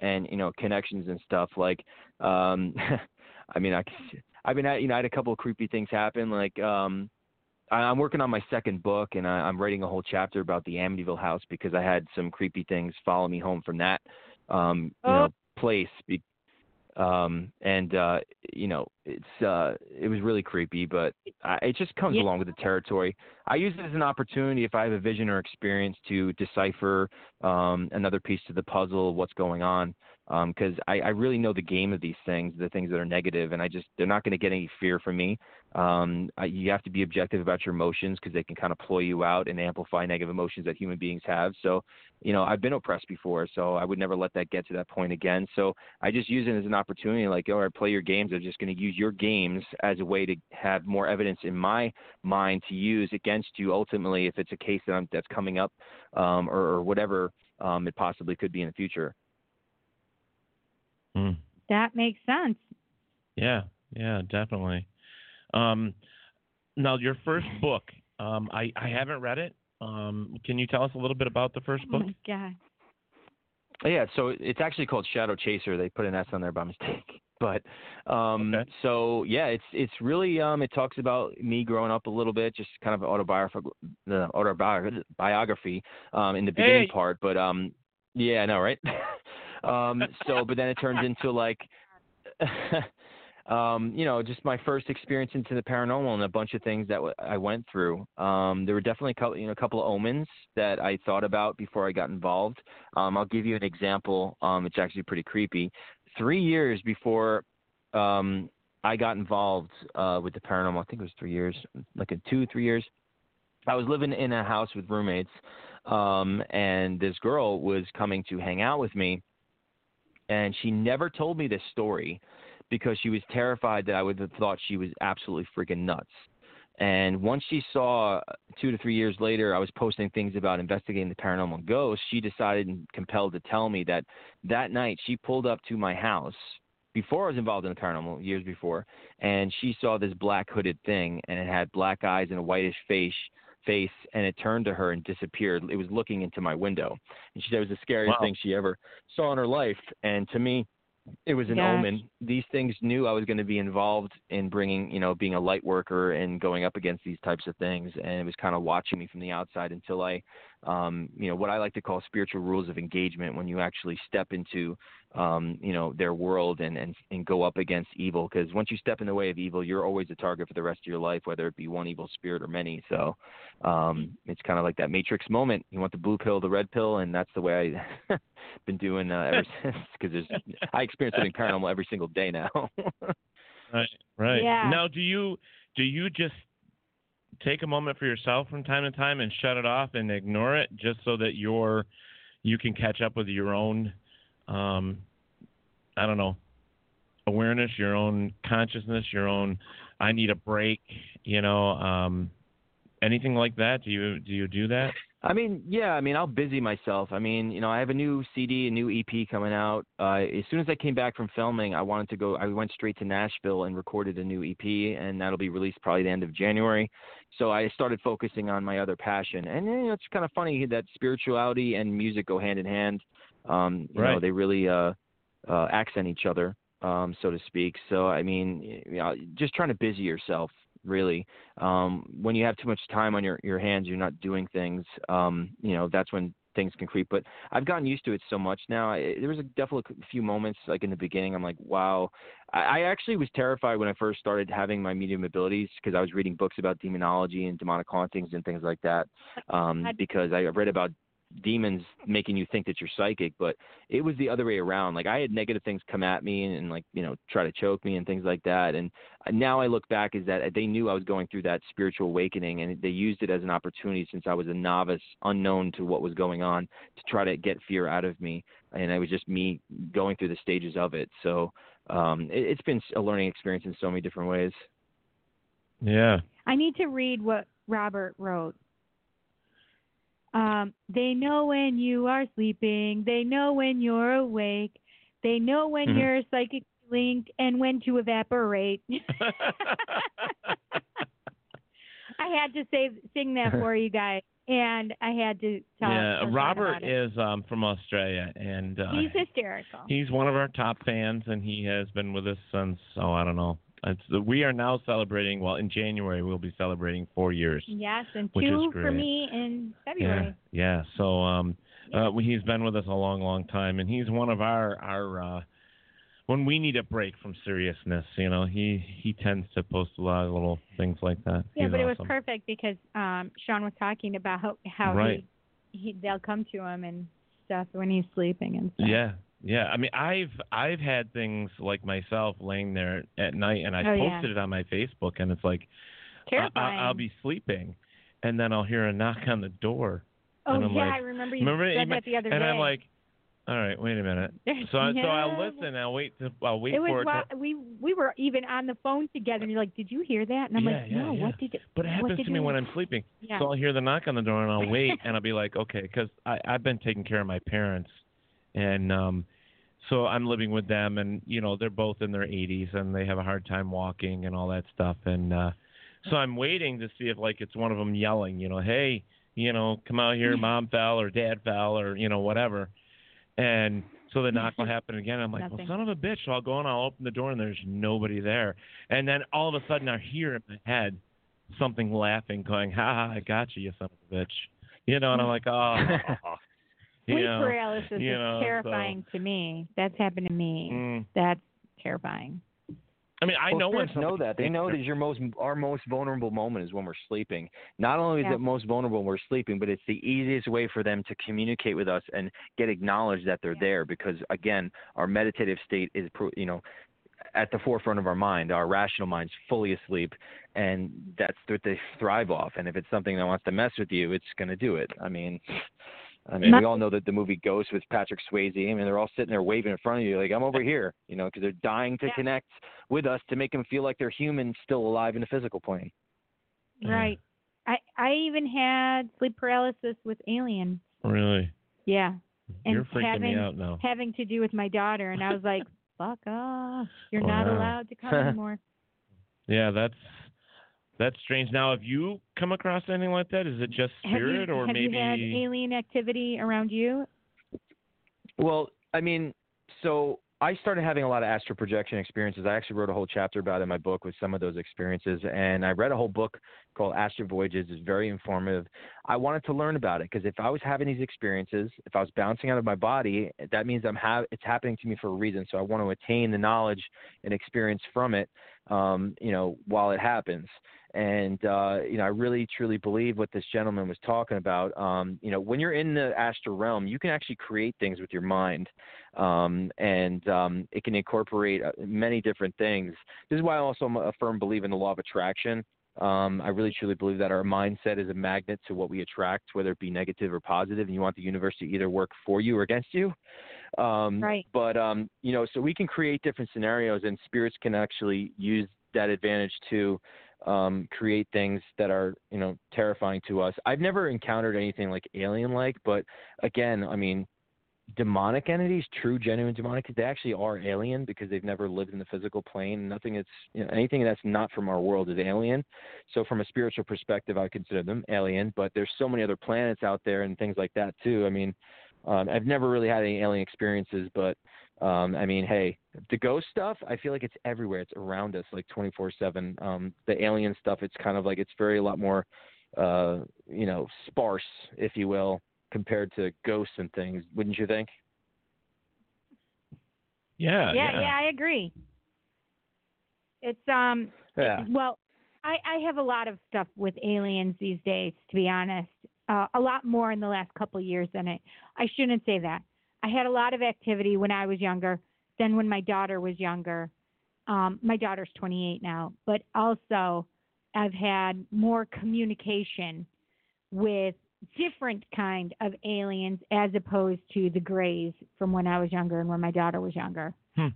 and you know connections and stuff like um I mean I I've been at you know I had a couple of creepy things happen like um I- I'm working on my second book, and I, I'm writing a whole chapter about the Amityville house because I had some creepy things follow me home from that, um, you know, place. Be, um, and uh, you know, it's uh, it was really creepy, but I, it just comes Yeah. along with the territory. I use it as an opportunity if I have a vision or experience to decipher um, another piece to the puzzle of what's going on. Because I, I really know the game of these things, the things that are negative, and I just they're not going to get any fear from me. Um, you have to be objective about your emotions because they can kind of ploy you out and amplify negative emotions that human beings have. So, you know, I've been oppressed before, so I would never let that get to that point again. So I just use it as an opportunity, like, all right, play your games. I'm just going to use your games as a way to have more evidence in my mind to use against you ultimately if it's a case that I'm, that's coming up um, or, or whatever um, it possibly could be in the future. Hmm. that makes sense. Yeah, yeah, definitely. Um, now, your first book, um, I, I haven't read it. Um, can you tell us a little bit about the first Oh book? my god. Oh, yeah, so it's actually called Shadow Chaser. They put an S on there by mistake. But um so yeah, it's it's really um it talks about me growing up a little bit, just kind of autobiographical the autobiography um in the beginning Hey! part, but um yeah, I know, right? um so but then it turns into like um, you know, just my first experience into the paranormal and a bunch of things that w- I went through. Um, there were definitely a couple, you know, a couple of omens that I thought about before I got involved. Um, I'll give you an example. Um, it's actually pretty creepy. Three years before um, I got involved uh, with the paranormal, I think it was three years, like a two, three years. I was living in a house with roommates, um, and this girl was coming to hang out with me, and she never told me this story because she was terrified that I would have thought she was absolutely freaking nuts. And once she saw two to three years later, I was posting things about investigating the paranormal ghosts. She decided and compelled to tell me that that night she pulled up to my house before I was involved in the paranormal, years before, and she saw this black hooded thing, and it had black eyes and a whitish face, face, and it turned to her and disappeared. It was looking into my window, and she said it was the scariest Wow. thing she ever saw in her life. And to me, it was an omen. These things knew I was going to be involved in bringing, you know, being a light worker and going up against these types of things. And it was kind of watching me from the outside until I, um, you know, what I like to call spiritual rules of engagement when you actually step into, um, you know, their world and, and, and go up against evil. Because once you step in the way of evil, you're always a target for the rest of your life, whether it be one evil spirit or many. So um, it's kind of like that matrix moment. You want the blue pill, the red pill, and that's the way I've been doing uh, ever since. Because there's, I experience something paranormal every single day now. Right, right. Yeah. Now, do you do you just take a moment for yourself from time to time and shut it off and ignore it, just so that you're, you can catch up with your own, um, I don't know, awareness, your own consciousness, your own. I need a break. You know, um, anything like that? Do you do you do that? I mean, yeah. I mean, I'll busy myself. I mean, you know, I have a new CD, a new EP coming out. Uh, as soon as I came back from filming, I wanted to go. I went straight to Nashville and recorded a new EP, and that'll be released probably the end of January. So I started focusing on my other passion, and you know, it's kind of funny that spirituality and music go hand in hand. Um, you know, they really uh, uh, accent each other, um, so to speak. So I mean, you know, just trying to busy yourself really. Um when you have too much time on your your hands you're not doing things um you know that's when things can creep. But i've gotten used to it so much now. I, there was a definitely a few moments like in the beginning i'm like wow. I, I actually was terrified when i first started having my medium abilities because i was reading books about demonology and demonic hauntings and things like that um because i read about demons making you think that you're psychic, but it was the other way around. Like I had negative things come at me and, and like you know try to choke me and things like that. And now I look back is that they knew I was going through that spiritual awakening, and they used it as an opportunity since I was a novice, unknown to what was going on, to try to get fear out of me. And it was just me going through the stages of it. So um, it, it's been a learning experience in so many different ways. Yeah. I need to read what Robert wrote. Um, they know when you are sleeping. They know when you're awake. They know when Mhm. you're psychic linked and when to evaporate. I had to say sing that for you guys, and I had to tell. yeah, Robert is um, from Australia, and uh, He's hysterical. he's one of our top fans, and he has been with us since oh I don't know. It's, we are now celebrating. Well, in January we'll be celebrating four years. Yes, and two for me in February. Yeah, yeah. So um, uh, he's been with us a long, long time, and he's one of our our. Uh, when we need a break from seriousness, you know, he he tends to post a lot of little things like that. Yeah, He's but it was perfect because um Sean was talking about how, how Right. he, he they'll come to him and stuff when he's sleeping and stuff. Yeah, yeah. I mean, I've I've had things like myself laying there at night, and I Oh, yeah. posted it on my Facebook, and it's like I, Terrifying. I, I'll be sleeping, and then I'll hear a knock on the door. Oh and yeah, like, I remember you remember said that the other and day. I'm like, all right, wait a minute. So I, so I'll listen. I'll wait. To, I'll wait it for was it. while to, we we were even on the phone together, and you're like, "Did you hear that?" And I'm Yeah, like, "No, yeah. what did it?" But it happens to me when? I'm sleeping. Yeah. So I'll hear the knock on the door and I'll wait and I'll be like, okay, because I've been taking care of my parents, and um, so I'm living with them, and you know they're both in their 80s and they have a hard time walking and all that stuff, and uh, so I'm waiting to see if like it's one of them yelling, you know, hey, you know, come out here, hmm. mom fell or dad fell or you know whatever, and so the knock will mm-hmm. happen again. I'm like, well, son of a bitch. So I'll go and I'll open the door and there's nobody there. And then all of a sudden I hear in my head something laughing, going, ha ha, I got you, you son of a bitch. You know, and I'm mm. like, oh. you Sleep know, paralysis you is know, so- terrifying to me. That's happened to me. Mm. That's terrifying. I mean, I well, know when spirits know that. They know that your most our most vulnerable moment is when we're sleeping. Not only is Yeah. it most vulnerable when we're sleeping, but it's the easiest way for them to communicate with us and get acknowledged that they're there. Because again, our meditative state is, pro- you know, at the forefront of our mind. Our rational mind's fully asleep, and that's what they thrive off. And if it's something that wants to mess with you, it's going to do it. I mean. I mean, we all know that the movie Ghost with Patrick Swayze. I mean, they're all sitting there waving in front of you, like I'm over here, you know, because they're dying to connect with us to make them feel like they're human, still alive in the physical plane. Mm-hmm. Right. I I even had sleep paralysis with Alien. Really? Yeah. And You're freaking having, me out now. Having to do with my daughter, and I was like, "Fuck off! You're oh, not allowed to come anymore." Yeah, that's that's strange. Now, have you come across anything like that? Is it just Have you, spirit, or have maybe? you had alien activity around you? Well, I mean, so I started having a lot of astral projection experiences. I actually wrote a whole chapter about it in my book with some of those experiences, and I read a whole book called Astral Voyages. It's very informative. I wanted to learn about it because if I was having these experiences, if I was bouncing out of my body, that means I'm ha- it's happening to me for a reason. So I want to attain the knowledge and experience from it, um, you know, while it happens. And uh, you know, I really truly believe what this gentleman was talking about. Um, you know, when you're in the astral realm, you can actually create things with your mind, um, and um, it can incorporate uh, many different things. This is why I also am a firm believer in the law of attraction. Um, I really truly believe that our mindset is a magnet to what we attract, whether it be negative or positive, and you want the universe to either work for you or against you. Um, Right. But um, you know, so we can create different scenarios, and spirits can actually use that advantage to um, create things that are you know terrifying to us. I've never encountered anything like alien-like, but again, I mean, demonic entities, true, genuine demonic, they actually are alien because they've never lived in the physical plane. Nothing that's you know, anything that's not from our world is alien. So from a spiritual perspective, I consider them alien. But there's so many other planets out there and things like that too. I mean, um, I've never really had any alien experiences, but um, I mean, hey, the ghost stuff, I feel like it's everywhere. It's around us like 24/7. Um, the alien stuff, it's kind of like it's very a lot more, uh, you know, sparse, if you will, compared to ghosts and things. Wouldn't you think? Yeah. yeah, yeah, I agree. It's um Yeah. well, I I have a lot of stuff with aliens these days, to be honest. Uh, a lot more in the last couple of years than I I shouldn't say that. I had a lot of activity when I was younger than when my daughter was younger. Um, my daughter's 28 now, but also I've had more communication with different kind of aliens as opposed to the grays from when I was younger and when my daughter was younger. Hmm.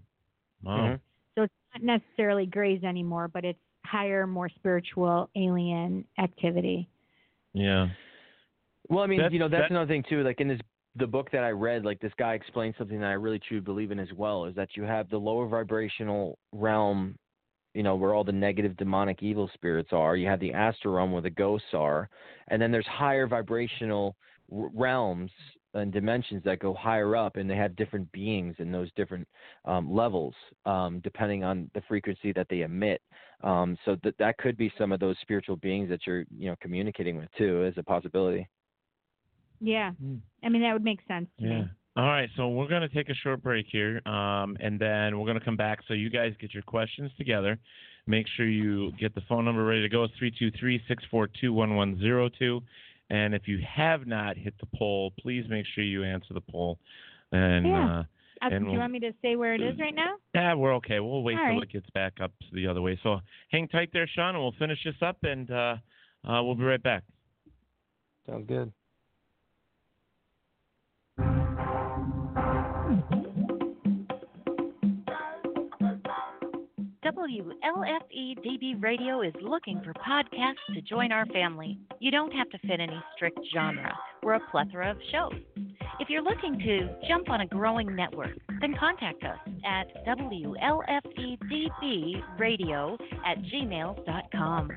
Wow. So it's not necessarily grays anymore, but it's higher, more spiritual alien activity. Yeah. Well, I mean, That's- you know, that's that- another thing too. Like in this the book that I read, like this guy explained something that I really truly believe in as well, is that you have the lower vibrational realm, you know, where all the negative demonic evil spirits are. You have the astral realm where the ghosts are, and then there's higher vibrational realms and dimensions that go higher up, and they have different beings in those different um, levels, um, depending on the frequency that they emit. Um, so that that could be some of those spiritual beings that you're, you know, communicating with too, as a possibility. Yeah. I mean, that would make sense to Yeah. me. All right, so we're going to take a short break here, um, and then we're going to come back. So you guys get your questions together. Make sure you get the phone number ready to go. It's 323-642-1102. And if you have not hit the poll, please make sure you answer the poll. And Yeah. uh, Uh, and do you want me to say where it is right now? yeah, we're okay. We'll wait All till right. it gets back up the other way. So hang tight there, Sean, and we'll finish this up, and uh, uh, we'll be right back. Sounds good. WLFE DB Radio is looking for podcasts to join our family. You don't have to fit any strict genre. We're a plethora of shows. If you're looking to jump on a growing network, then contact us at WLFEDBradio at gmail.com.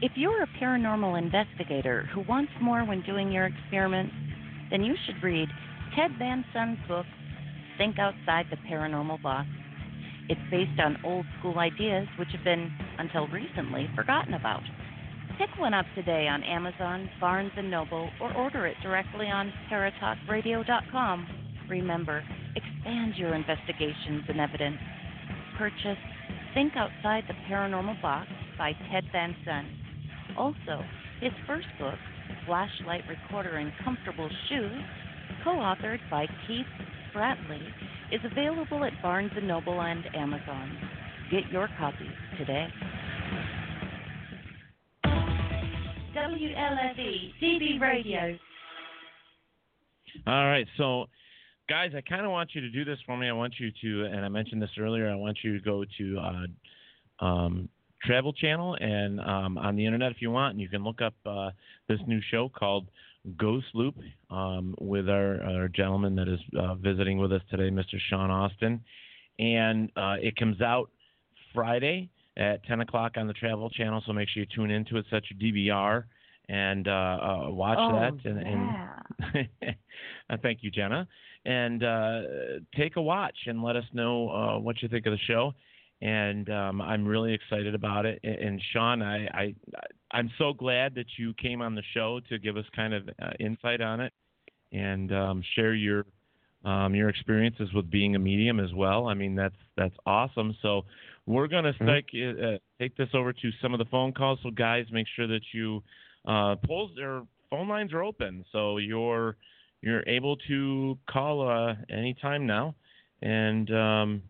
If you're a paranormal investigator who wants more when doing your experiments, then you should read Ted Van Sund's book, Think Outside the Paranormal Box. It's based on old school ideas which have been, until recently, forgotten about. Pick one up today on Amazon, Barnes & Noble, or order it directly on paratalkradio.com. Remember, expand your investigations and evidence. Purchase Think Outside the Paranormal Box by Ted Van Sun. Also, his first book, Flashlight Recorder in Comfortable Shoes, co-authored by Keith Spratley, is available at Barnes & Noble and Amazon. Get your copy today. WLFE DB Radio. All right, so guys, I kind of want you to do this for me. I want you to, and I mentioned this earlier. I want you to go to uh, um, Travel Channel and um, on the internet if you want, and you can look up uh, this new show called Ghost Loop um, with our, our gentleman that is uh, visiting with us today, Mr. Sean Austin, and uh, it comes out Friday at 10 o'clock on the Travel Channel. So make sure you tune into it, set your DVR, and uh, uh, watch Oh, that. And, and uh, thank you, Jenna. And uh, take a watch and let us know uh, what you think of the show. And um, I'm really excited about it. And, and Sean, I, I I'm so glad that you came on the show to give us kind of uh, insight on it and um, share your um, your experiences with being a medium as well. I mean, that's that's awesome. So we're going to take uh, take this over to some of the phone calls. So guys, make sure that you uh, polls or phone lines are open, so you're you're able to call uh, anytime now. And um,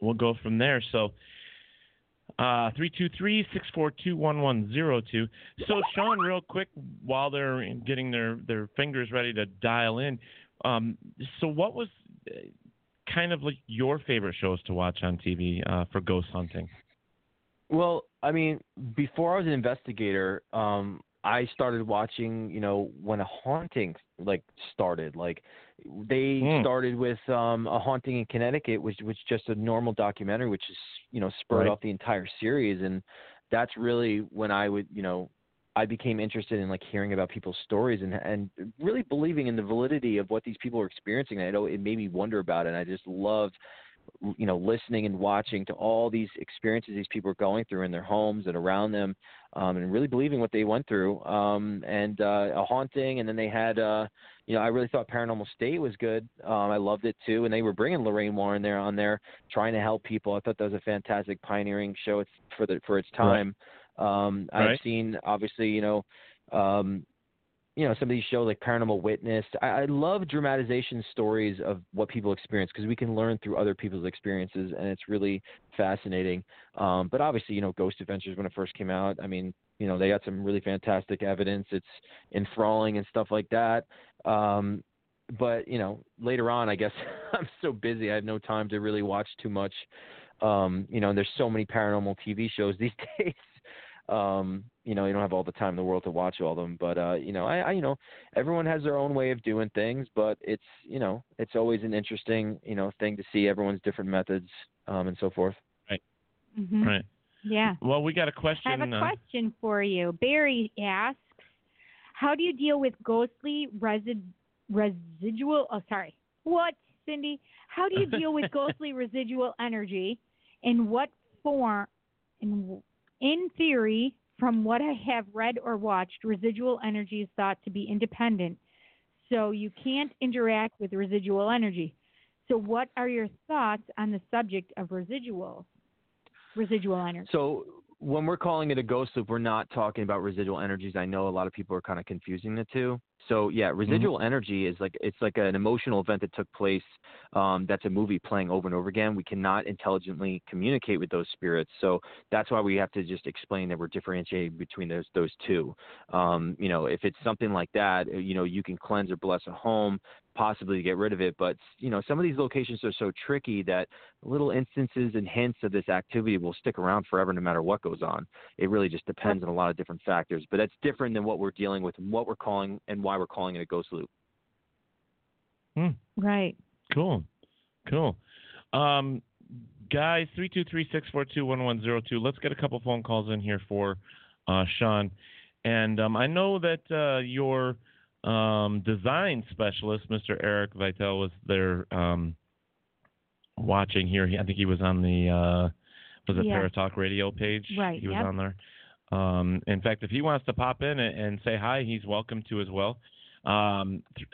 we'll go from there. So. Uh, 323-642-1102. So, Sean, real quick, while they're getting their, their fingers ready to dial in, um, so what was uh, kind of like your favorite shows to watch on TV uh, for ghost hunting? Well, I mean, before I was an investigator, um, I started watching, you know, when a haunting like started. Like they Hmm. started with um a haunting in Connecticut, which was just a normal documentary, which is you know spurred Right. off the entire series, and that's really when I would, you know, I became interested in like hearing about people's stories and and really believing in the validity of what these people are experiencing. I know it made me wonder about it. And I just loved you know listening and watching to all these experiences these people are going through in their homes and around them um and really believing what they went through um and uh a haunting and then they had uh you know i really thought paranormal state was good. Um i loved it too and they were bringing lorraine warren there on there trying to help people. I thought that was a fantastic pioneering show. It's for the for its time. Um i've Right. seen obviously you know um you know some of these shows like paranormal witness. I, I love dramatization stories of what people experience because we can learn through other people's experiences and it's really fascinating. Um but obviously you know ghost adventures when it first came out i mean you know they got some really fantastic evidence. It's enthralling and stuff like that. Um but you know later on i guess i'm so busy i have no time to really watch too much. Um you know there's so many paranormal tv shows these days um you know you don't have all the time in the world to watch all of them but uh you know I, I you know everyone has their own way of doing things but it's you know it's always an interesting you know thing to see everyone's different methods um and so forth Right. Mhm. Right. Yeah. Well, we got a question. I have a uh, question for you. Barry asks, "How do you deal with ghostly resid- residual? Oh, sorry. What, Cindy? How do you deal with ghostly residual energy? In what form? In in theory, from what I have read or watched, residual energy is thought to be independent, so you can't interact with residual energy. So, what are your thoughts on the subject of residual residual energy? So when we're calling it a ghost loop, we're not talking about residual energies. I know a lot of people are kind of confusing the two. So yeah, residual energy is like it's like an emotional event that took place. Um, that's a movie playing over and over again. We cannot intelligently communicate with those spirits. So that's why we have to just explain that we're differentiating between those those two. Um, you know, if it's something like that, uh, you know, you can cleanse or bless a home, possibly to get rid of it. But you know, some of these locations are so tricky that little instances and hints of this activity will stick around forever, no matter what goes on. It really just depends on a lot of different factors. But that's different than what we're dealing with and what we're calling and why we're calling it a ghost loop. Hmm. Right. Cool. Cool. Um, guys, 323-642-1102. Let's get a couple phone calls in here for uh, Sean. And um, I know that uh, your um, design specialist, Mr. Eric Vitel, was there um, watching here. He, I think he was on the uh, was it Yeah. Paratalk Radio page. Right, He was yep. on there. Um, in fact, if he wants to pop in and, and say hi, he's welcome to as well. Um, th-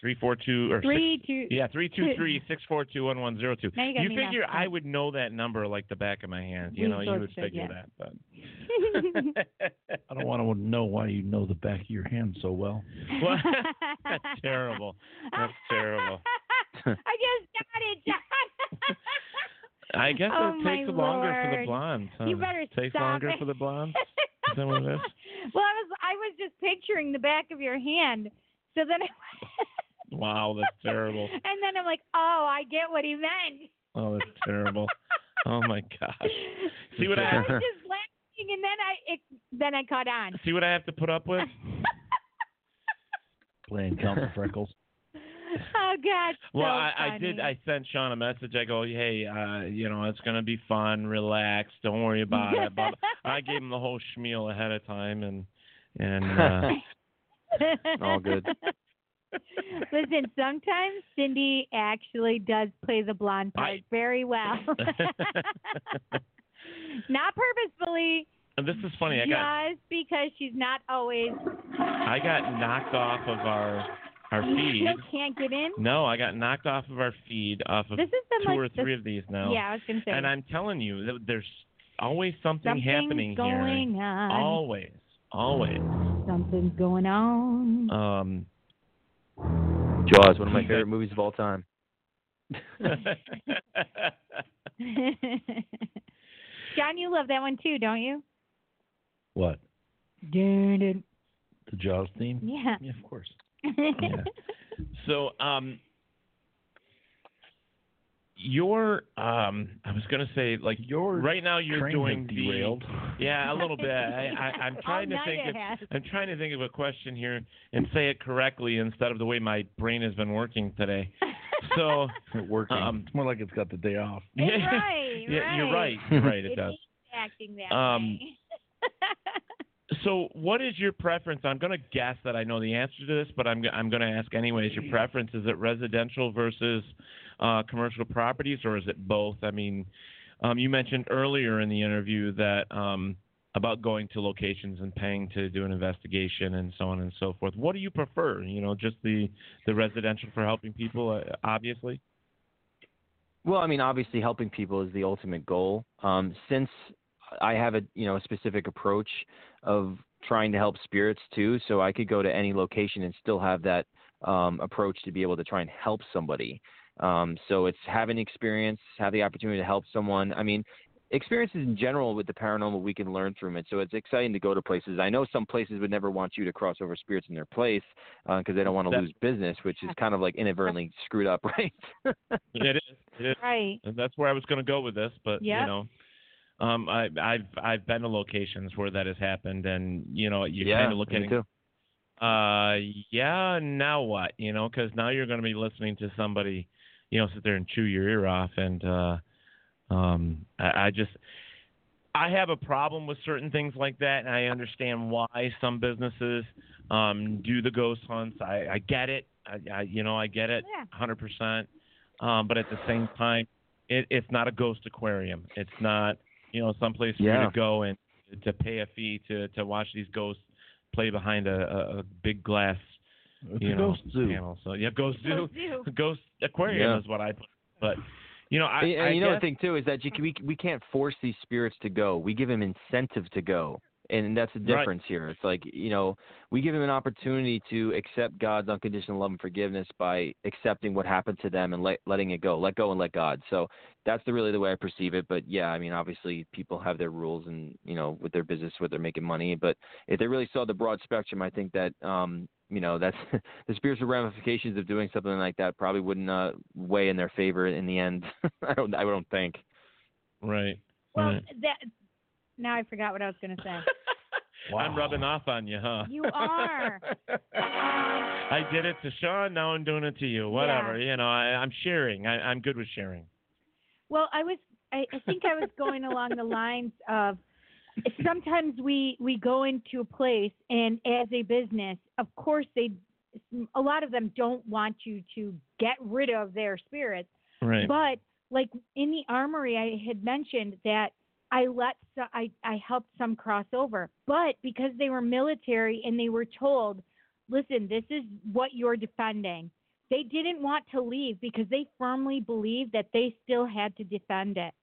three four two or Three, six, two- yeah three two three six four two one one zero two. Now you You figure knocked I out. would know that number like the back of my hand. You We know, you would should, figure yeah. that, but I don't want to know why you know the back of your hand so well. Well, that's terrible. That's terrible. I just got it, John. I guess Oh, it takes longer for the Lord. blondes. Huh? You better takes stop longer it. for the blondes. Is that what it is? well, I was I was just picturing the back of your hand. So then I Wow, that's terrible. and then I'm like, "Oh, I get what he meant." Oh, that's terrible. Oh my gosh. See what I I was just laughing and then I it, then I caught on. see what I have to put up with? Playing Count the Freckles. Oh God. Well, so I, I did. I sent Sean a message. I go, hey, uh, you know, it's gonna be fun. Relax. Don't worry about it. But I gave him the whole schmeal ahead of time, and and uh, All good. Listen, sometimes Cindy actually does play the blonde part very well. not purposefully, and this is funny. I got just because she's not always. I got knocked off of our our feed. still can't get in. No, I got knocked off of our feed off of This is the two like or three of these now. Yeah, I was gonna say. And I'm telling you, there's always something Something's happening going here. on. Always, always. Something's going on. Um, Jaws, one of my favorite movies of all time. John, you love that one too, don't you? What? Dun, dun. The Jaws theme? Yeah. Yeah, of course. Yeah. So, um, you're, um, I was gonna say, like, Your right now you're doing had the, derailed. yeah, a little bit. I, I, I'm trying to think. Of. I'm trying to think of a question here and say it correctly instead of the way my brain has been working today. So, Working. Um, it's more like it's got the day off. It's right, yeah, you're right. right. You're right. It It does. acting that Um, way. So, what is your preference? I'm going to guess that I know the answer to this, but I'm I'm going to ask anyways. Your preference is it residential versus uh, commercial properties, or is it both? I mean, um, you mentioned earlier in the interview that um, about going to locations and paying to do an investigation and so on and so forth. What do you prefer? You know, just the the residential for helping people, uh, obviously. Well, I mean, obviously, helping people is the ultimate goal. Um, since I have a you know a specific approach of trying to help spirits too, so I could go to any location and still have that um, approach to be able to try and help somebody. Um, so it's having experience, have the opportunity to help someone. I mean, experiences in general with the paranormal we can learn from it. So it's exciting to go to places. I know some places would never want you to cross over spirits in their place because they don't want to lose business, which is kind of like inadvertently screwed up, right? it is. It is. Right. And that's where I was going to go with this, but you know, um, I, I've I've been to locations where that has happened, and you know, you yeah, kind of look me at it. too. Uh, yeah. Now what? You know, because now you're going to be listening to somebody, you know, sit there and chew your ear off, and uh, um, I, I just. I have a problem with certain things like that, and I understand why some businesses um, do the ghost hunts. I, I get it. I, I, you know, I get it, Yeah. hundred percent. Um, but at the same time, it, it's not a ghost aquarium. It's not, you know, someplace for you to go and to pay a fee to to watch these ghosts play behind a, a, a big glass, It's you know, ghost zoo. panel. So yeah, ghost zoo, Ghost zoo. ghost aquarium Yeah. is what I put. But you know, I, and, and I you know guess, the thing too is that you can, we we can't force these spirits to go. We give them incentive to go, and that's the Right. difference here. It's like you know we give them an opportunity to accept God's unconditional love and forgiveness by accepting what happened to them and let, letting it go, let go and let God. So that's the really the way I perceive it. But yeah, I mean obviously people have their rules and you know with their business where they're making money. But if they really saw the broad spectrum, I think that um you know that's the spiritual ramifications of doing something like that probably wouldn't uh, weigh in their favor in the end. I don't I don't think. right. Well, right. that now I forgot what I was going to say. I'm rubbing off on you, huh? You are. I did it to Sean. Now I'm doing it to you. Whatever. You know, I, I'm sharing. I, I'm good with sharing. Well, I was. I, I think I was going along the lines of sometimes we we go into a place and as a business, of course they a lot of them don't want you to get rid of their spirits. Right. But like in the armory, I had mentioned that I let so, I I helped some cross over, but because they were military and they were told, listen, this is what you're defending. They didn't want to leave because they firmly believed that they still had to defend it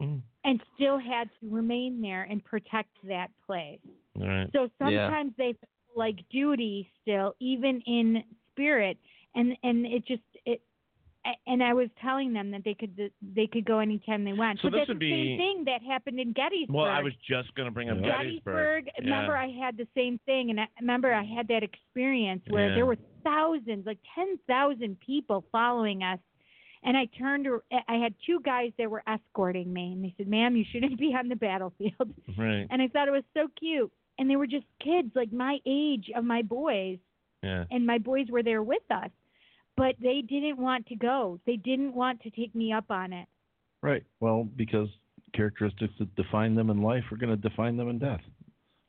Mm. and still had to remain there and protect that place. Right. So Yeah. sometimes they feel like duty still, even in spirit, and and it just it. And I was telling them that they could they could go anytime they want. So but this that's would the be- same thing that happened in Gettysburg. Well, I was just going to bring up Gettysburg. Gettysburg. Remember. I had the same thing, and I remember I had that experience where Yeah. there were thousands, like ten thousand people following us, and I turned. I had two guys that were escorting me, and they said, "Ma'am, you shouldn't be on the battlefield." Right. And I thought it was so cute, and they were just kids, like my age of my boys, Yeah. and my boys were there with us, but they didn't want to go. They didn't want to take me up on it. Right. Well, because characteristics that define them in life are going to define them in death.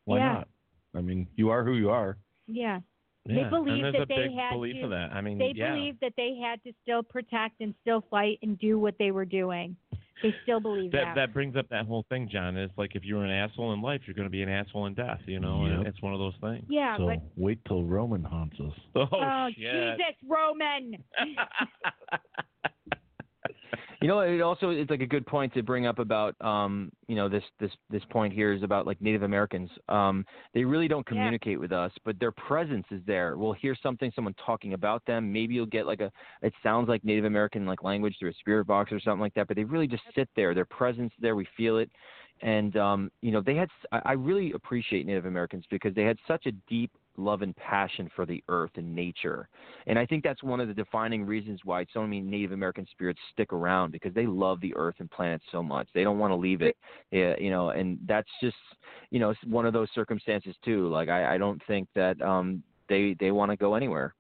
Why Yeah. not? I mean, you are who you are. Yeah. Yeah, They believe that a they big had belief to. of that. I mean, they yeah. believe that they had to still protect and still fight and do what they were doing. They still believe that that brings up that whole thing, John. It's like if you're an asshole in life, you're going to be an asshole in death. You know, and Yep. it's one of those things. Yeah, so but wait till Roman haunts us. Oh, oh shit. Jesus, Roman! You know, it also it's like a good point to bring up about um, you know, this this this point here is about like Native Americans. Um, they really don't communicate with us, but their presence is there. We'll hear something, someone talking about them. Maybe you'll get like a it sounds like Native American like language through a spirit box or something like that. But they really just sit there. Their presence there, we feel it. And um, you know, they had I I really appreciate Native Americans because they had such a deep love and passion for the earth and nature. And I think that's one of the defining reasons why so many Native American spirits stick around because they love the earth and planet so much. They don't want to leave it. Yeah, you know, and that's just, you know, one of those circumstances too. Like I, I don't think that um they they want to go anywhere.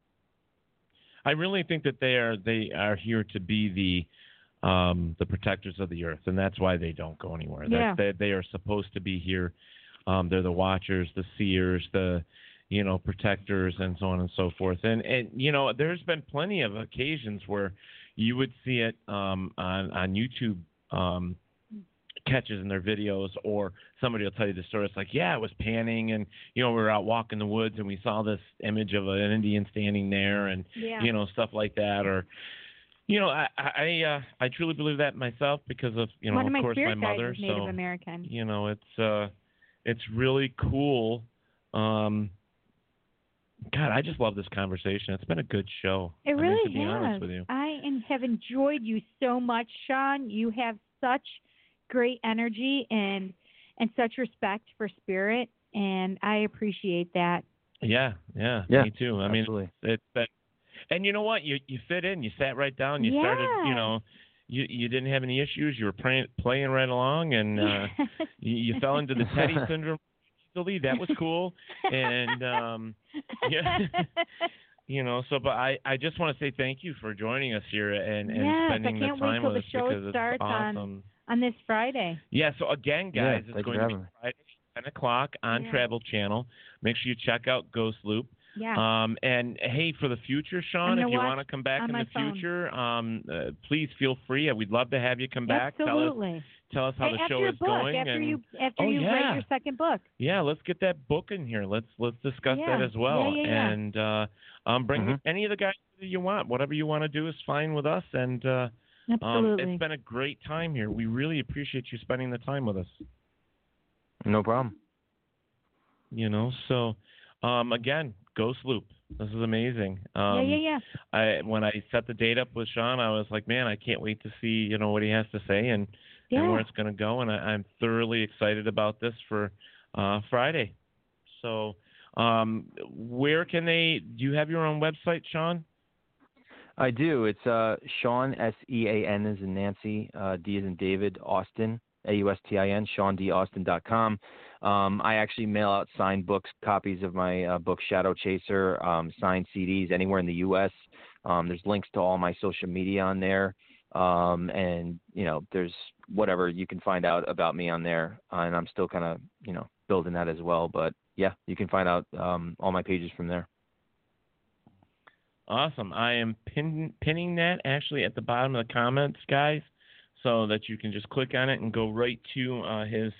I really think that they are they are here to be the um, the protectors of the earth, and that's why they don't go anywhere. Yeah. That they, they are supposed to be here. Um, they're the watchers, the seers, the you know protectors, and so on and so forth. And and you know, there's been plenty of occasions where you would see it um, on on YouTube. Um, catches in their videos or somebody will tell you the story it's like yeah it was panning and you know we were out walking the woods and we saw this image of an indian standing there and Yeah. you know stuff like that or you know i i uh, i truly believe that myself because of you know One of of course my mother Native so American. you know it's uh it's really cool um god i just love this conversation it's been a good show It I mean, really to be has. honest with you I and have enjoyed you so much, Sean. You have such great energy and and such respect for spirit, and I appreciate that. Yeah, yeah, Yeah, me too. I mean, it's been, and you know what? You you fit in. You sat right down. You started. You know, you you didn't have any issues. You were playing playing right along, and uh, you, you fell into the Teddy syndrome easily. That was cool. And um, yeah, you know. So, but I I just want to say thank you for joining us here and and yes, I spending can't the wait time with the us show because starts it's awesome. on on this Friday. Yeah, so again, Yeah, guys, it's going to be. Friday, 10 o'clock on Yeah. Travel Channel. Make sure you check out Ghost Loop. Yeah. Um, and hey, for the future, Sean, if you want to come back in the phone. future, um, uh, please feel free. We'd love to have you come back. Tell us, Absolutely. Tell us how Hey, the after show your is book, going. after and you after oh, you yeah. write your second book. yeah, let's get that book in here. Let's let's discuss that as well. Yeah, yeah, yeah. And uh, um, bring Mhm. any of the guys that you want. Whatever you want to do is fine with us. And uh, um, Absolutely. it's been a great time here. We really appreciate you spending the time with us. No problem. you know so um again ghost loop this is amazing um yeah, yeah, yeah. i when i set the date up with sean i was like man i can't wait to see you know what he has to say and and where it's going to go and I, i'm thoroughly excited about this for uh friday so um where can they do you have your own website sean I do. It's uh, Sean S E A N is in Nancy, uh, D is in David, Austin, A U S T I N, sean SeanDAustin.com. Um, I actually mail out signed books, copies of my uh, book Shadow Chaser, um, signed CDs anywhere in the U.S. Um, there's links to all my social media on there, um, and you know, there's whatever you can find out about me on there. Uh, and I'm still kind of you know building that as well. But yeah, you can find out um, all my pages from there. Awesome. I am pin, pinning that actually at the bottom of the comments, guys, so that you can just click on it and go right to uh, his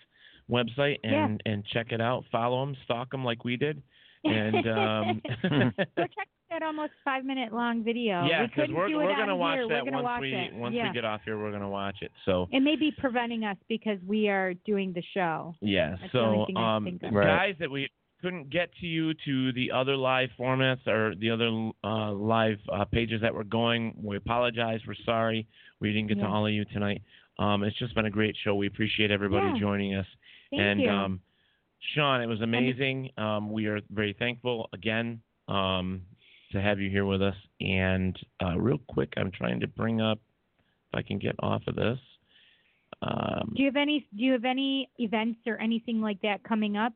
website Yeah. and, and check it out. Follow him, stalk him like we did. And um, Go check that almost five minute long video. yeah, we because couldn't we're, do we're it gonna watch here. that we're once watch we it. once yeah. we get off here. We're gonna watch it. So It may be preventing us because we are doing the show. Yeah. That's so, um. Right. guys that we couldn't get to you to the other live formats or the other uh, live uh, pages that were going, we apologize. We're sorry we didn't get Yeah. to all of you tonight. Um, it's just been a great show. We appreciate everybody Yeah. joining us. Thank and you. um, Sean, it was amazing. Um, we are very thankful again um, to have you here with us. And uh, real quick, I'm trying to bring up if I can get off of this. Um, do you have any do you have any events or anything like that coming up?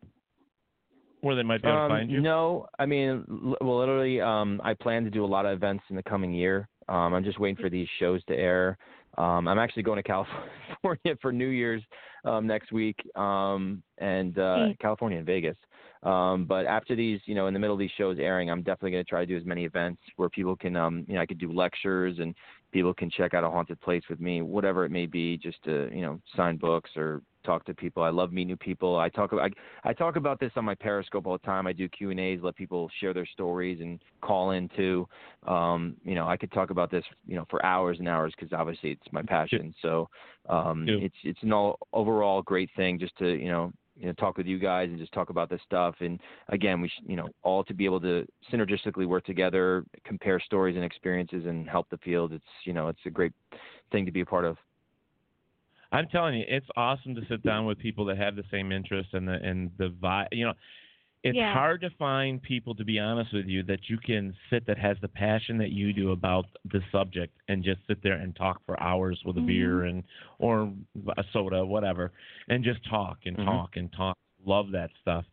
where they might be able to Um, find you. No, I mean, l- well, literally, um, I plan to do a lot of events in the coming year. Um, I'm just waiting for these shows to air. Um, I'm actually going to California for New Year's um, next week, um, and uh, Mm. California and Vegas. Um, but after these, you know, in the middle of these shows airing, I'm definitely going to try to do as many events where people can, um, you know, I could do lectures and people can check out a haunted place with me, whatever it may be, just to you know sign books or talk to people. I love meeting new people. I talk I, I talk about this on my Periscope all the time. I do Q and A's, let people share their stories and call in too. Um, you know, I could talk about this you know for hours and hours because obviously it's my passion. So um, Yeah. it's it's an all overall great thing just to you know you know talk with you guys and just talk about this stuff. And again, we sh- you know all to be able to synergistically work together, compare stories and experiences, and help the field. It's you know it's a great thing to be a part of. I'm telling you, it's awesome to sit down with people that have the same interests and the and the vibe. You know, it's Yeah. hard to find people, to be honest with you, that you can sit that has the passion that you do about the subject and just sit there and talk for hours with a beer and or a soda, whatever, and just talk and Mhm. talk and talk. Love that stuff.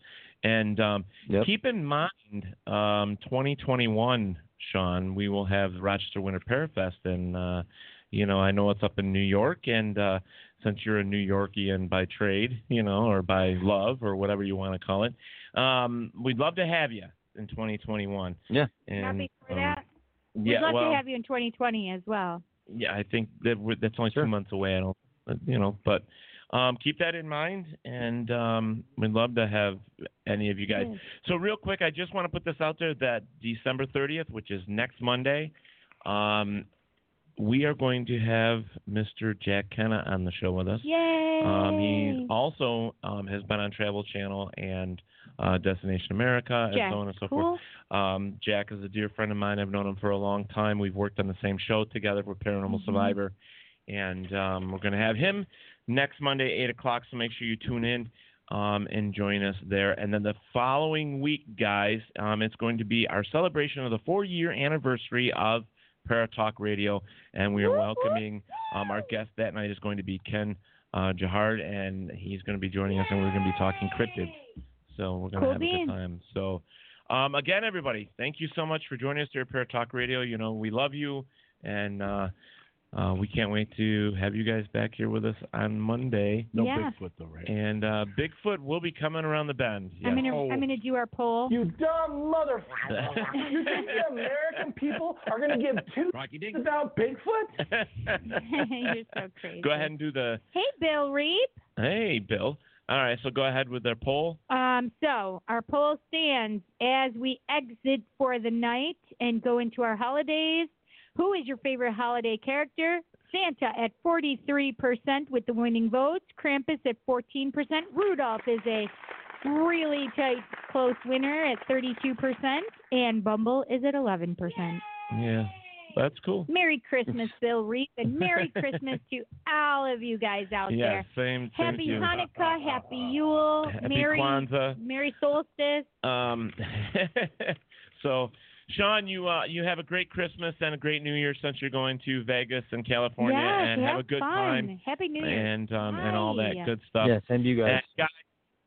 And um, Yep. keep in mind, um, 2021, Sean, we will have the Rochester Winter Parafest, and uh, you know I know it's up in New York, and uh, since you're a New Yorkian by trade, you know, or by love, or whatever you want to call it, um, we'd love to have you in 2021. Yeah. And, Happy for um, that. We'd Yeah, love well, to have you in 2020 as well. yeah, I think that we're, that's only two months away. I don't, you know, but um, keep that in mind, and um, we'd love to have any of you guys. Yes. So real quick, I just want to put this out there that December 30th, which is next Monday, um, we are going to have Mr. Jack Kenna on the show with us. Yay! Um, he also um, has been on Travel Channel and uh, Destination America and so on and so cool. forth. Um, Jack is a dear friend of mine. I've known him for a long time. We've worked on the same show together for Paranormal Mhm. Survivor, and um, we're going to have him next Monday, eight o'clock. So make sure you tune in um, and join us there. And then the following week, guys, um, it's going to be our celebration of the four-year anniversary of Paratalk Radio, and we are welcoming um, our guest that night is going to be Ken uh, Gerhard, and he's going to be joining us, and we're going to be talking cryptids. So we're going to Cool have a good time. So um, again, everybody, thank you so much for joining us here at Paratalk Radio. You know we love you, and uh, uh, we can't wait to have you guys back here with us on Monday. No Yeah. Bigfoot though, right? And uh, Bigfoot will be coming around the bend. I'm Yes. gonna I'm gonna do our poll. You dumb mother. you think the American people are going to give two Rocky Dink. about Bigfoot? You're so crazy. Go ahead and do the. Hey, Bill Reap. Hey, Bill. All right, so go ahead with their poll. Um, so our poll stands as we exit for the night and go into our holidays. Who is your favorite holiday character? Santa at 43% with the winning votes. Krampus at 14%. Rudolph is a really tight, close winner at 32%. And Bumble is at 11%. Yeah, that's cool. Merry Christmas, Bill Reap, and Merry Christmas to all of you guys out yeah, there. same. same Happy to you. Hanukkah, Happy Yule, Happy Merry Kwanzaa. Merry Solstice. Um, so, Sean, you uh, you have a great Christmas and a great New Year since you're going to Vegas and California, yes, and have a good fun. time Happy New Year. and um, and all that good stuff. Yeah, same to you guys. And guys,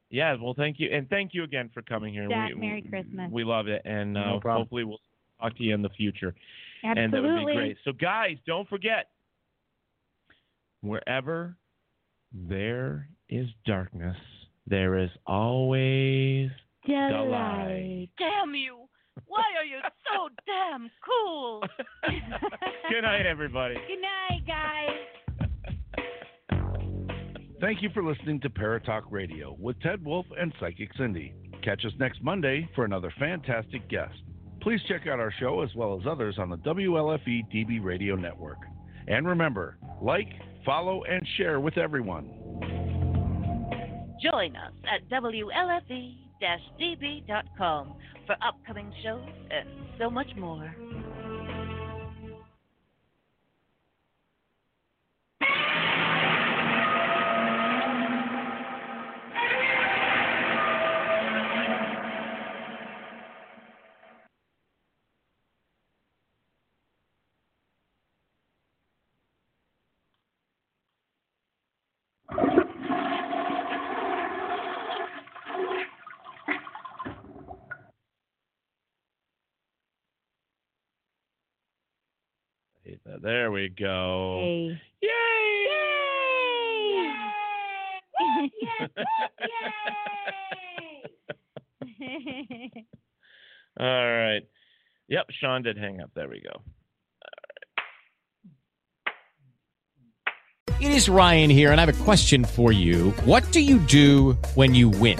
yeah, well, thank you, and thank you again for coming here. Zach, we, Merry Christmas. We love it, and No uh, hopefully we'll talk to you in the future. Absolutely. And that would be great. So, guys, don't forget wherever there is darkness, there is always the light. Damn you! Why are you so damn cool? Good night, everybody. Good night, guys. Thank you for listening to Paratalk Radio with Ted Wolf and Psychic Cindy. Catch us next Monday for another fantastic guest. Please check out our show as well as others on the WLFE DB Radio Network. And remember, like, follow, and share with everyone. Join us at WLFE-DB.com for upcoming shows and so much more. There we go. Hey. Yay! All right. Yep, Sean did hang up. There we go. It is Ryan here, and I have a question for you. What do you do when you win?